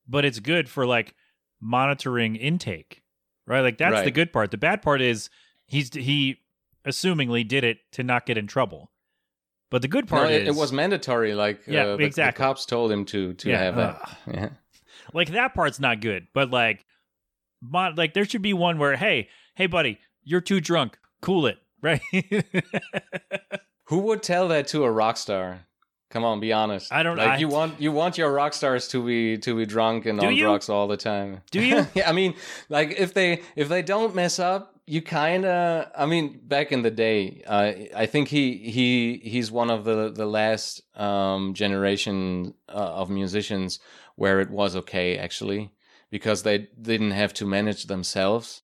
But it's good for like monitoring intake. Right? Like that's the good part. The bad part is he's he assumingly did it to not get in trouble. But the good No, part it, is it was mandatory. Like Yeah, uh, the, the exactly. cops told him to to Yeah, have that. ugh. Yeah. like that part's not good. But like like there should be one where hey, hey buddy, you're too drunk. Cool it. Right? Who would tell that to a rock star? Come on, be honest. I don't- like I- you want you want your rock stars to be to be drunk and on you? drugs all the time. Do you? yeah, I mean, like if they if they don't mess up, you kind of. I mean, back in the day, uh, I think he he he's one of the the last um, generation uh, of musicians where it was okay actually because they didn't have to manage themselves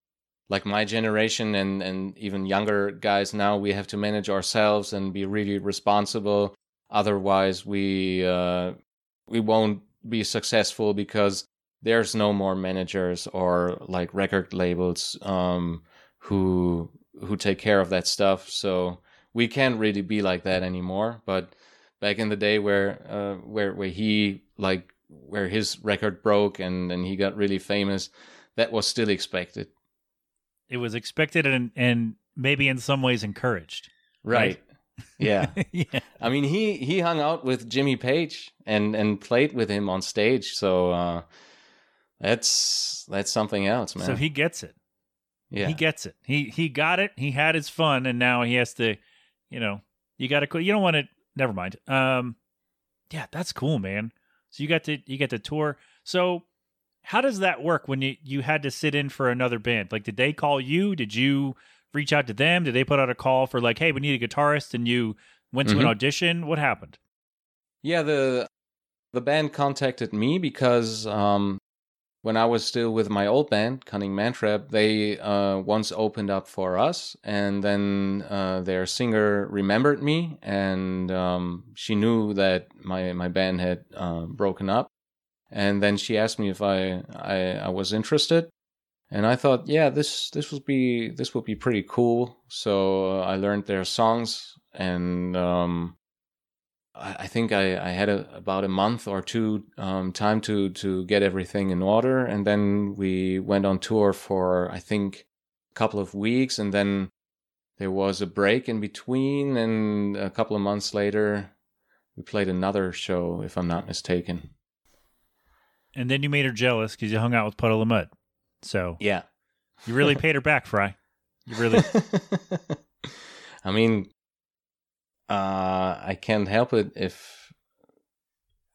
like my generation and and even younger guys now we have to manage ourselves and be really responsible otherwise we uh we won't be successful because there's no more managers or like record labels um who who take care of that stuff so we can't really be like that anymore but back in the day where uh where where he like where his record broke and and he got really famous that was still expected it was expected and and maybe in some ways encouraged. Right. Yeah. yeah. I mean, he he hung out with Jimmy Page and and played with him on stage. So uh, that's that's something else, man. So he gets it. Yeah. He gets it. He he got it. He had his fun, and now he has to, you know, you got to. You don't want to. Never mind. Um, yeah, that's cool, man. So you got to you get to tour. So how does that work when you you had to sit in for another band? Like, did they call you? Did you reach out to them? Did they put out a call for like, hey, we need a guitarist, and you went to an Mhm. audition? What happened? Yeah, the the band contacted me because um, when I was still with my old band, Cunning Mantrap, they uh, once opened up for us, and then uh, their singer remembered me, and um, she knew that my my band had uh, broken up, and then she asked me if I, I I was interested, and I thought, yeah, this this would be this would be pretty cool. So uh, I learned their songs, and um, I think I, I had a, about a month or two um, time to to get everything in order, and then we went on tour for I think a couple of weeks, and then there was a break in between, and a couple of months later, we played another show, if I'm not mistaken. And then you made her jealous because you hung out with Puddle of Mudd. So Yeah. you really paid her back, Phry. You really. I mean, uh, I can't help it if,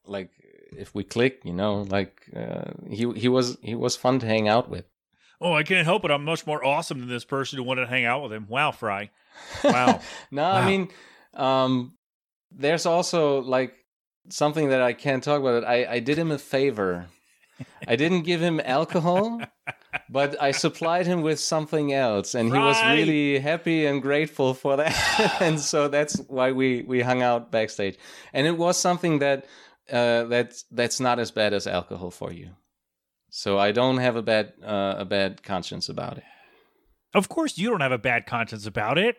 like, if we click, you know, like uh, he he was he was fun to hang out with. oh, I can't help it. I'm much more awesome than this person who wanted to hang out with him. Wow, Phry. Wow. no, Wow. I mean, um, there's also like something that I can't talk about. I I did him a favor. I didn't give him alcohol, but I supplied him with something else, and he was really happy and grateful for that. and so that's why we we hung out backstage. And it was something that uh, that's that's not as bad as alcohol for you. So I don't have a bad uh, a bad conscience about it. Of course, you don't have a bad conscience about it.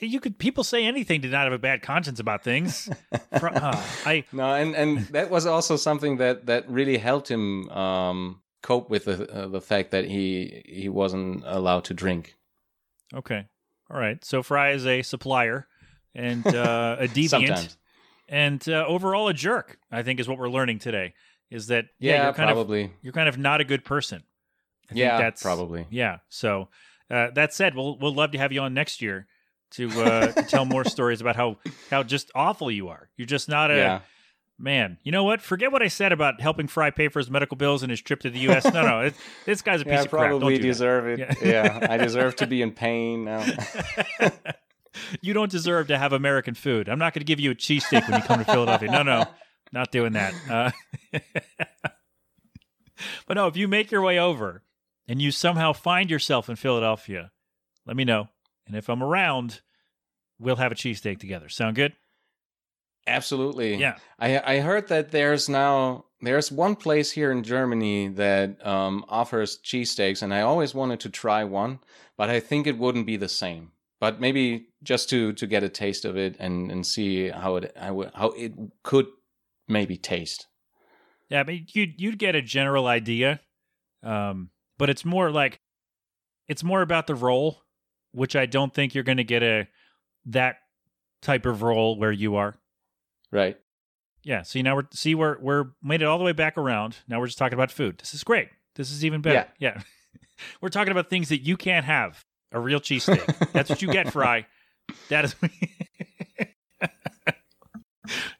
You could people say anything to not have a bad conscience about things. Uh, I No, and and that was also something that that really helped him um, cope with the uh, the fact that he he wasn't allowed to drink. okay, all right. So Phry is a supplier and uh, a deviant, Sometimes, and uh, overall a jerk. I think is what we're learning today. Is that yeah, yeah, you're kind of probably, you're kind of not a good person. I think yeah, that's probably. Yeah. So uh, that said, we'll we'll love to have you on next year to, uh, to tell more stories about how how just awful you are. You're just not a Yeah, man. You know what? Forget what I said about helping Phry pay for his medical bills and his trip to the U.S. No, no, it, this guy's a piece yeah, I of crap. Don't probably do that. deserve it. Yeah. Yeah. I deserve to be in pain now. you don't deserve to have American food. I'm not going to give you a cheesesteak when you come to Philadelphia. No, no, not doing that. Uh, but no, if you make your way over and you somehow find yourself in Philadelphia, let me know. And if I'm around, we'll have a cheesesteak together. Sound good? Absolutely. Yeah. I I heard that there's now there's one place here in Germany that um, offers cheesesteaks, and I always wanted to try one, but I think it wouldn't be the same. But maybe just to to get a taste of it and and see how it how it, how it could maybe taste. Yeah, but you'd you'd get a general idea, um, but it's more like it's more about the role, which I don't think you're going to get a that type of role where you are. Right. Yeah. See now we're see we're we're made it all the way back around. Now we're just talking about food. This is great. This is even better. Yeah. we're talking about things that you can't have. A real cheesesteak. That's what you get, Phry. That is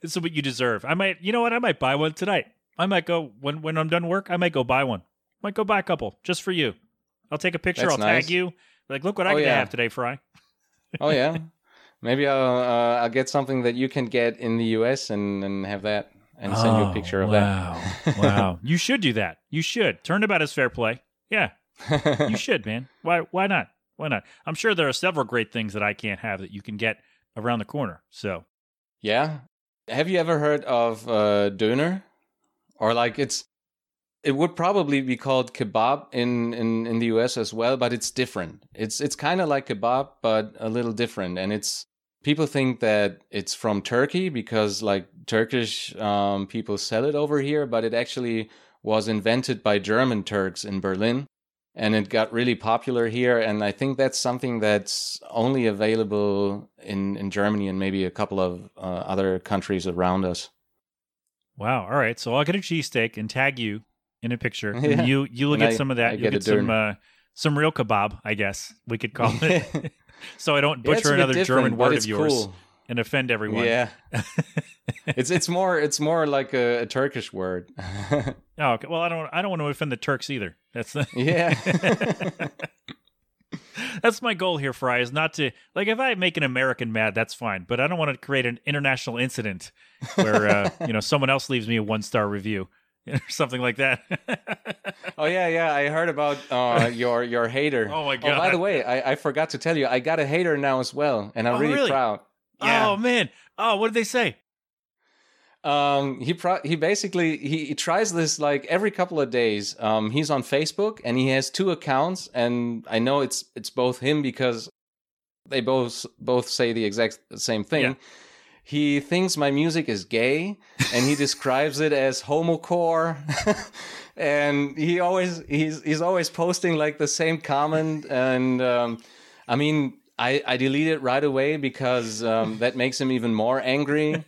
This is what you deserve. I might you know what? I might buy one tonight. I might go when when I'm done work, I might go buy one. Might go buy a couple just for you. I'll take a picture, That's I'll nice. tag you. Like, look what I Oh, get to yeah. have today, Phry. Oh yeah. Maybe I'll uh, I'll get something that you can get in the U.S. and and have that and send you a picture of Oh, wow. wow. You should do that. You should. Turnabout is fair play. Yeah. You should, man. Why why not? Why not? I'm sure there are several great things that I can't have that you can get around the corner. So Yeah. Have you ever heard of uh, döner? Or like it's it would probably be called kebab in, in, in the US as well, but it's different. It's it's kind of like kebab, but a little different. And it's people think that it's from Turkey because like Turkish um, people sell it over here, but it actually was invented by German Turks in Berlin. And it got really popular here, and I think that's something that's only available in, in Germany and maybe a couple of uh, other countries around us. wow. All right. So I'll get a cheesesteak and tag you in a picture. Yeah. And you you'll get some of that. I You'll get get some uh, some real kebab, I guess we could call it. so I don't butcher bit another German word of yours cool. and offend everyone. Yeah, it's it's more it's more like a, a Turkish word. Oh, okay. Well, I don't I don't want to offend the Turks either. That's the yeah, That's my goal here, Phry, is not to like if I make an American mad, that's fine. But I don't want to create an international incident where uh, you know someone else leaves me a one star review or something like that. oh yeah, yeah. I heard about uh, your your hater. Oh, my Oh, by the way, I, I forgot to tell you, I got a hater now as well, and I'm Oh, really, really? proud. Yeah. Oh man. Oh, what did they say? Um, he pro- he basically he, he tries this like every couple of days. Um, he's on Facebook and he has two accounts, and I know it's it's both him because they both both say the exact same thing. Yeah. He thinks my music is gay and he describes it as homocore. And he always he's he's always posting like the same comment and um, i mean I, I delete it right away because um, that makes him even more angry.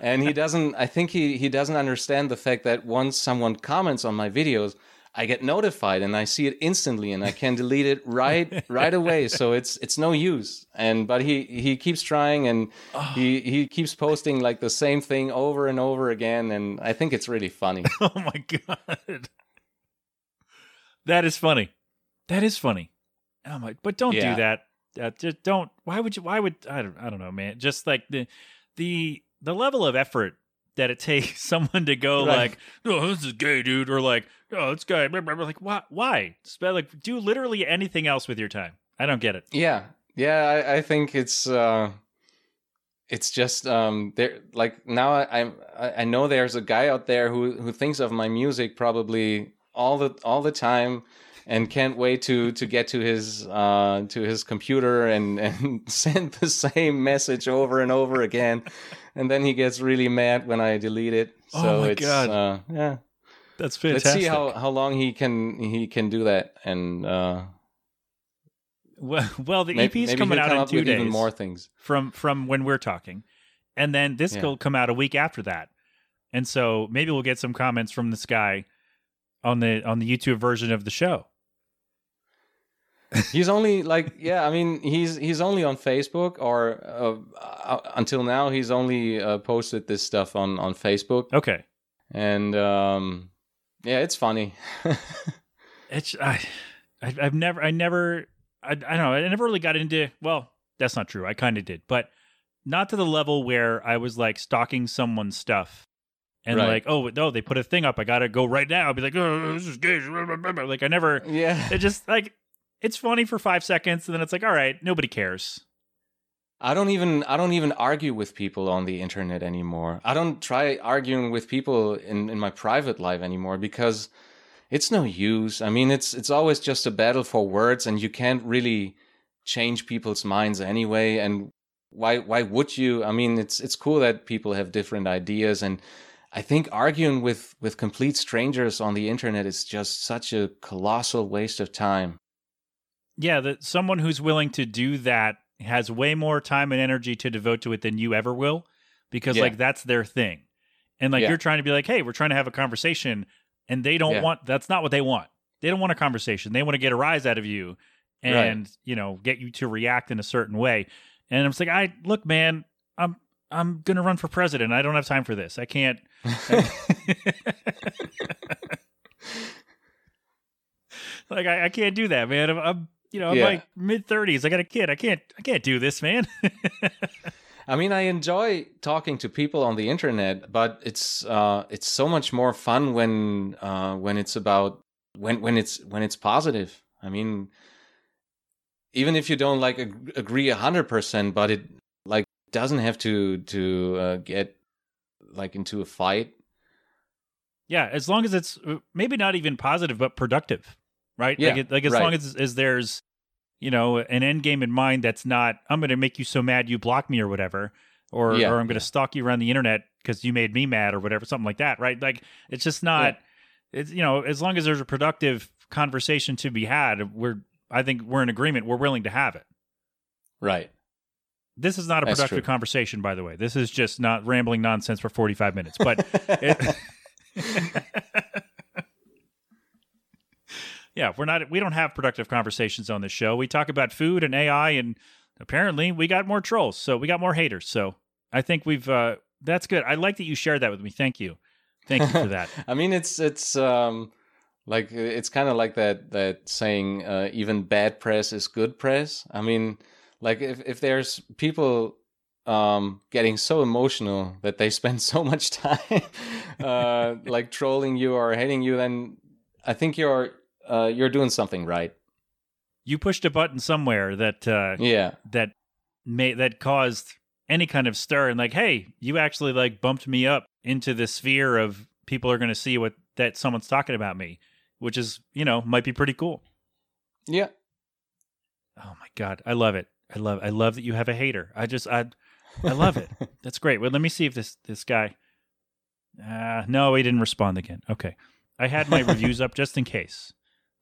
And he doesn't i think he, he doesn't understand the fact that once someone comments on my videos I get notified and I see it instantly and I can delete it right right away. So it's it's no use. And but he he keeps trying and oh. he he keeps posting like the same thing over and over again and I think it's really funny. oh my god. That is funny. That is funny. Oh my but don't yeah. do that. Uh, just don't why would you why would I don't I don't know, man. Just like the the the level of effort that it takes someone to go right. like, "Oh, this is gay, dude," or like, "Oh, it's gay." Like, why? Why? Like, do literally anything else with your time. I don't get it. Yeah, yeah. I, I think it's uh, it's just um, there. Like now, I I know there's a guy out there who who thinks of my music probably all the all the time and can't wait to to get to his uh, to his computer and and send the same message over and over again, and then he gets really mad when I delete it. Oh so oh my it's, god! Uh, yeah, that's fantastic. Let's see how how long he can he can do that and. Uh, well, well, the maybe, EP's maybe coming out in two days. Even more things from from when we're talking, and then this yeah. will come out a week after that, and so maybe we'll get some comments from this guy on the on the YouTube version of the show he's only like yeah i mean he's he's only on facebook or uh, uh, until now he's only uh, posted this stuff on on facebook okay and um yeah it's funny it's I, I have never i never I, I don't know i never really got into well that's not true i kind of did but not to the level where i was like stalking someone's stuff and right. like, oh no, they put a thing up. I gotta go right now. I'll be like, oh, this is gay. Like I never. Yeah. It just like it's funny for five seconds, and then it's like, all right, nobody cares. I don't even I don't even argue with people on the internet anymore. I don't try arguing with people in, in my private life anymore because it's no use. I mean it's it's always just a battle for words and you can't really change people's minds anyway and why why would you? I mean it's it's cool that people have different ideas and I think arguing with with complete strangers on the internet is just such a colossal waste of time yeah, that someone who's willing to do that has way more time and energy to devote to it than you ever will because yeah. like that's their thing. And like yeah. you're trying to be like, "Hey, we're trying to have a conversation." And they don't yeah. want that's not what they want. They don't want a conversation. They want to get a rise out of you and, right. you know, get you to react in a certain way. And I'm like, "I look, man, I'm I'm going to run for president. I don't have time for this. I can't like I, I, can't do that, man. I'm, I'm you know, I'm yeah. like mid thirties. I got a kid. I can't I can't do this, man. I mean, I enjoy talking to people on the internet, but it's uh, it's so much more fun when uh, when it's about when when it's when it's positive. I mean, even if you don't like ag- agree a hundred percent, but it like doesn't have to to uh, get like into a fight. Yeah, as long as it's uh, maybe not even positive, but productive right? Yeah, like, like as right. long as as there's you know an end game in mind that's not I'm going to make you so mad you block me or whatever, or yeah, or I'm going to yeah. stalk you around the internet because you made me mad or whatever, something like that, right? Like it's just not. It's you know as long as there's a productive conversation to be had, we're I think we're in agreement. We're willing to have it. Right. This is not a productive conversation, by the way. This is just not rambling nonsense for 45 minutes. But it, yeah, we're not we don't have productive conversations on this show. We talk about food and AI and apparently we got more trolls. So we got more haters. So I think we've uh that's good. I like that you shared that with me. Thank you. Thank you for that. I mean it's it's um like it's kind of like that that saying uh, even bad press is good press. I mean like if if there's people um, getting so emotional that they spend so much time uh, like trolling you or hating you, then I think you're uh, you're doing something right. You pushed a button somewhere that uh, yeah that made that caused any kind of stir and like, hey, you actually like bumped me up into the sphere of people are going to see what that someone's talking about me, which is you know might be pretty cool. Yeah. Oh my god, I love it. I love I love that you have a hater. I just I I love it. That's great. Well, let me see if this this guy. Uh, no, he didn't respond again. Okay, I had my reviews up just in case,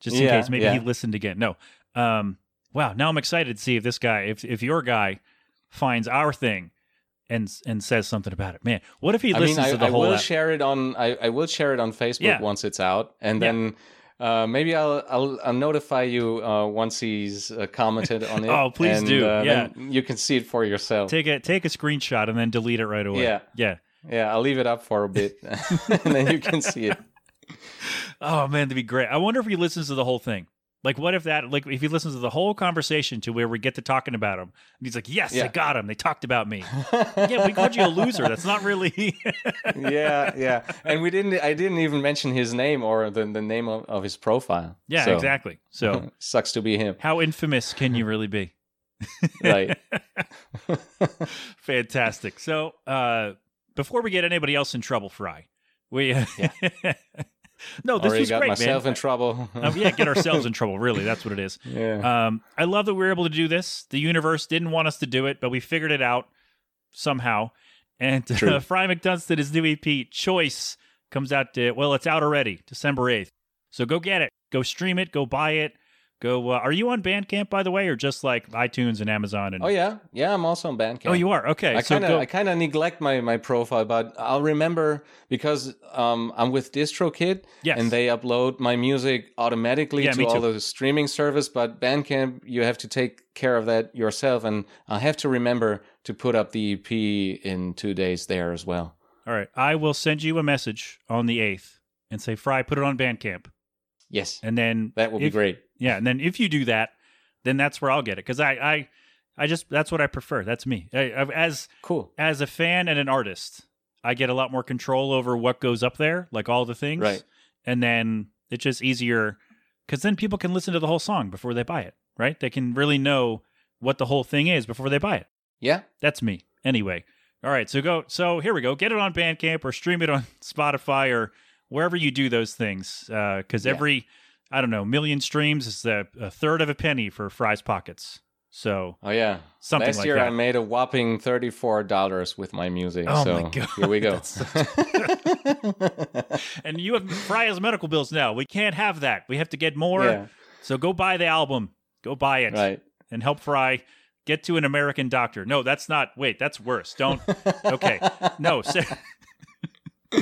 just in Yeah, case. Maybe yeah. he listened again. No. Um. Wow. Now I'm excited to see if this guy, if if your guy, finds our thing, and and says something about it. Man, what if he I mean, listens I, to the I whole? will ep- share it on. I, I will share it on Facebook Yeah. once it's out, and Yeah. then uh, maybe I'll, I'll I'll notify you uh, once he's uh, commented on it. Oh, please and, do. Uh, Yeah. you can see it for yourself. take a take a screenshot and then delete it right away. Yeah. Yeah. yeah, I'll leave it up for a bit, and then you can see it. Oh man, that'd be great. I wonder if he listens to the whole thing. Like, what if that? Like, if he listens to the whole conversation to where we get to talking about him, and he's like, "Yes, I got him. They talked about me." yeah, we called you a loser. That's not really. yeah, yeah. And we didn't. I didn't even mention his name or the, the name of, of his profile. yeah, So, exactly. So, sucks to be him. how infamous can you really be? Right. Fantastic. So, uh, before we get anybody else in trouble, Phry, we. No, this Already was got great, myself man. in trouble. Um, yeah, get ourselves in trouble. Really, that's what it is. yeah. Um, I love that we were able to do this. The universe didn't want us to do it, but we figured it out somehow. And uh, Phry McDunstan, his new EP, Choice, comes out. To, well, it's out already, December eighth. So go get it. Go stream it. Go buy it. Go. Uh, are you on Bandcamp, by the way, or just like iTunes and Amazon? And oh yeah, yeah. I'm also on Bandcamp. Oh, you are okay. I so kind of. I kind of neglect my my profile, but I'll remember because um, I'm with DistroKid Yes. and they upload my music automatically Yeah, to all the streaming service. But Bandcamp, you have to take care of that yourself, and I have to remember to put up the EP in two days there as well. All right, I will send you a message on the eighth and say, Phry, put it on Bandcamp, Yes, and then that would be if- great. Yeah, and then if you do that, then that's where I'll get it because I, I, I just that's what I prefer. That's me. I, I, as Cool. as a fan and an artist, I get a lot more control over what goes up there, like all the things. Right. And then it's just easier because then people can listen to the whole song before they buy it. Right? They can really know what the whole thing is before they buy it. Yeah. That's me. Anyway. All right. So go. So here we go. Get it on Bandcamp or stream it on Spotify or wherever you do those things. Uh, because Yeah. every, I don't know, million streams is a, a third of a penny for Phry's Pockets. So Oh yeah. Something Last like year that. I made a whopping thirty-four dollars with my music. Oh so my God, Here we go. that's and you have Phry has medical bills now. We can't have that. We have to get more. yeah. So go buy the album. Go buy it Right. and help Phry get to an American doctor. No, that's not. Wait, that's worse. Don't. Okay. No. So,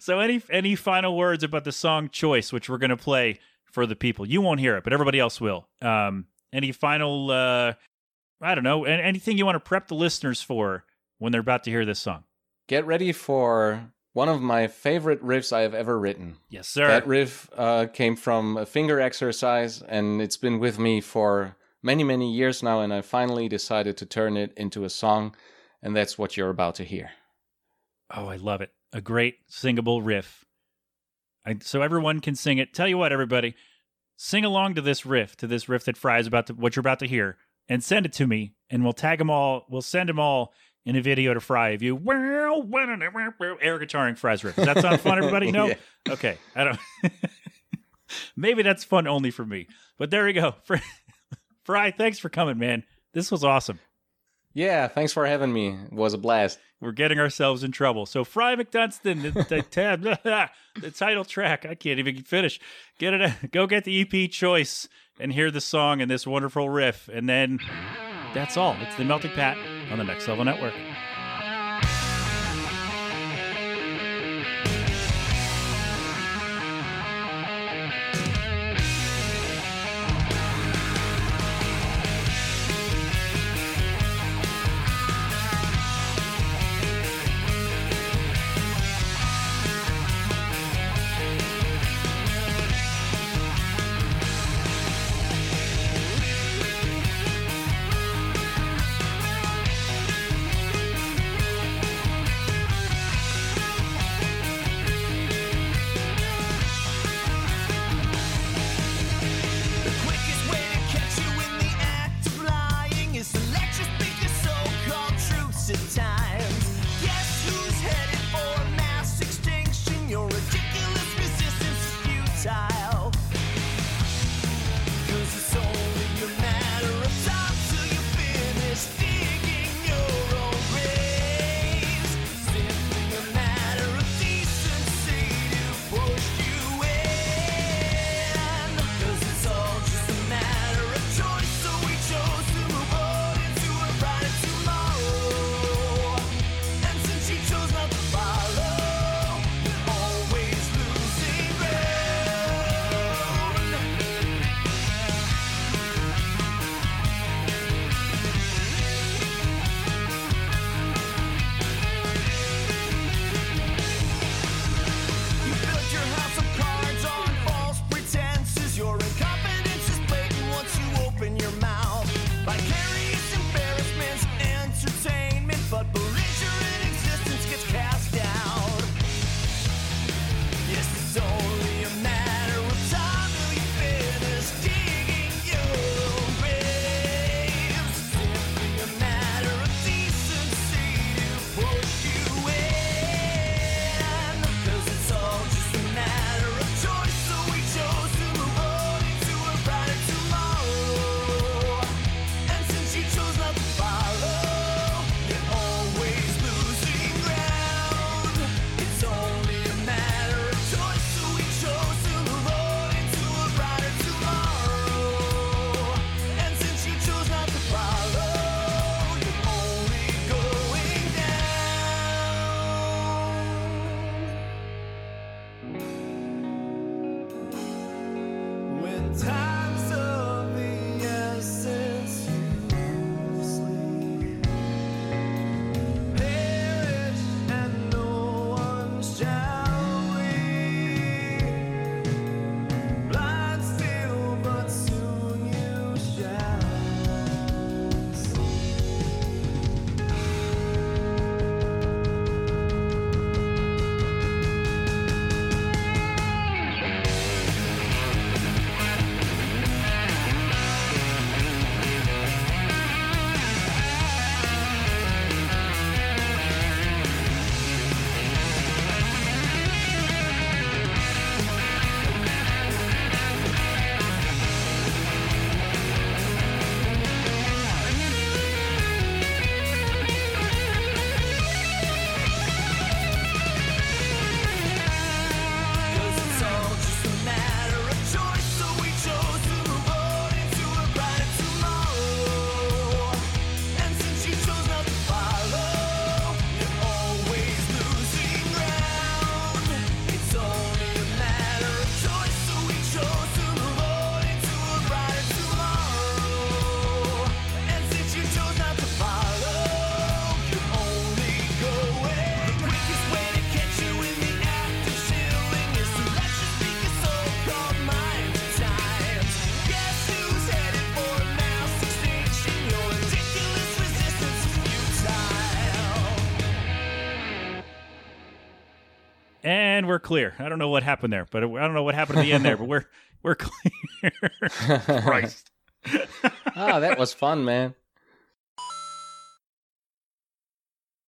so any any final words about the song choice, which we're gonna play for the people? You won't hear it, but everybody else will. Um, any final? Uh, I don't know. Anything you want to prep the listeners for when they're about to hear this song? Get ready for one of my favorite riffs I have ever written. Yes, sir. That riff uh, came from a finger exercise, and it's been with me for many, many years now. And I finally decided to turn it into a song, and that's what you're about to hear. Oh, I love it. A great singable riff. I, so everyone can sing it. Tell you what, everybody, sing along to this riff, to this riff that Phry's about to, what you're about to hear, and send it to me, and we'll tag them all. We'll send them all in a video to Phry of you. Well, air guitaring Phry's riff. Does that sound fun, everybody? No? Yeah. Okay. I don't. Maybe that's fun only for me. But there we go. Phry- Phry, thanks for coming, man. This was awesome. Yeah, thanks for having me. It was a blast. We're getting ourselves in trouble. So Phry McDunstan, the, the tab, the title track. I can't even finish. Get it. Go get the EP choice and hear the song and this wonderful riff, and then that's all. It's the Melting Pat on the Next Level Network. We're clear. I don't know what happened there, but I don't know what happened at the end there, but we're we're clear. Christ. Ah, that was fun, man.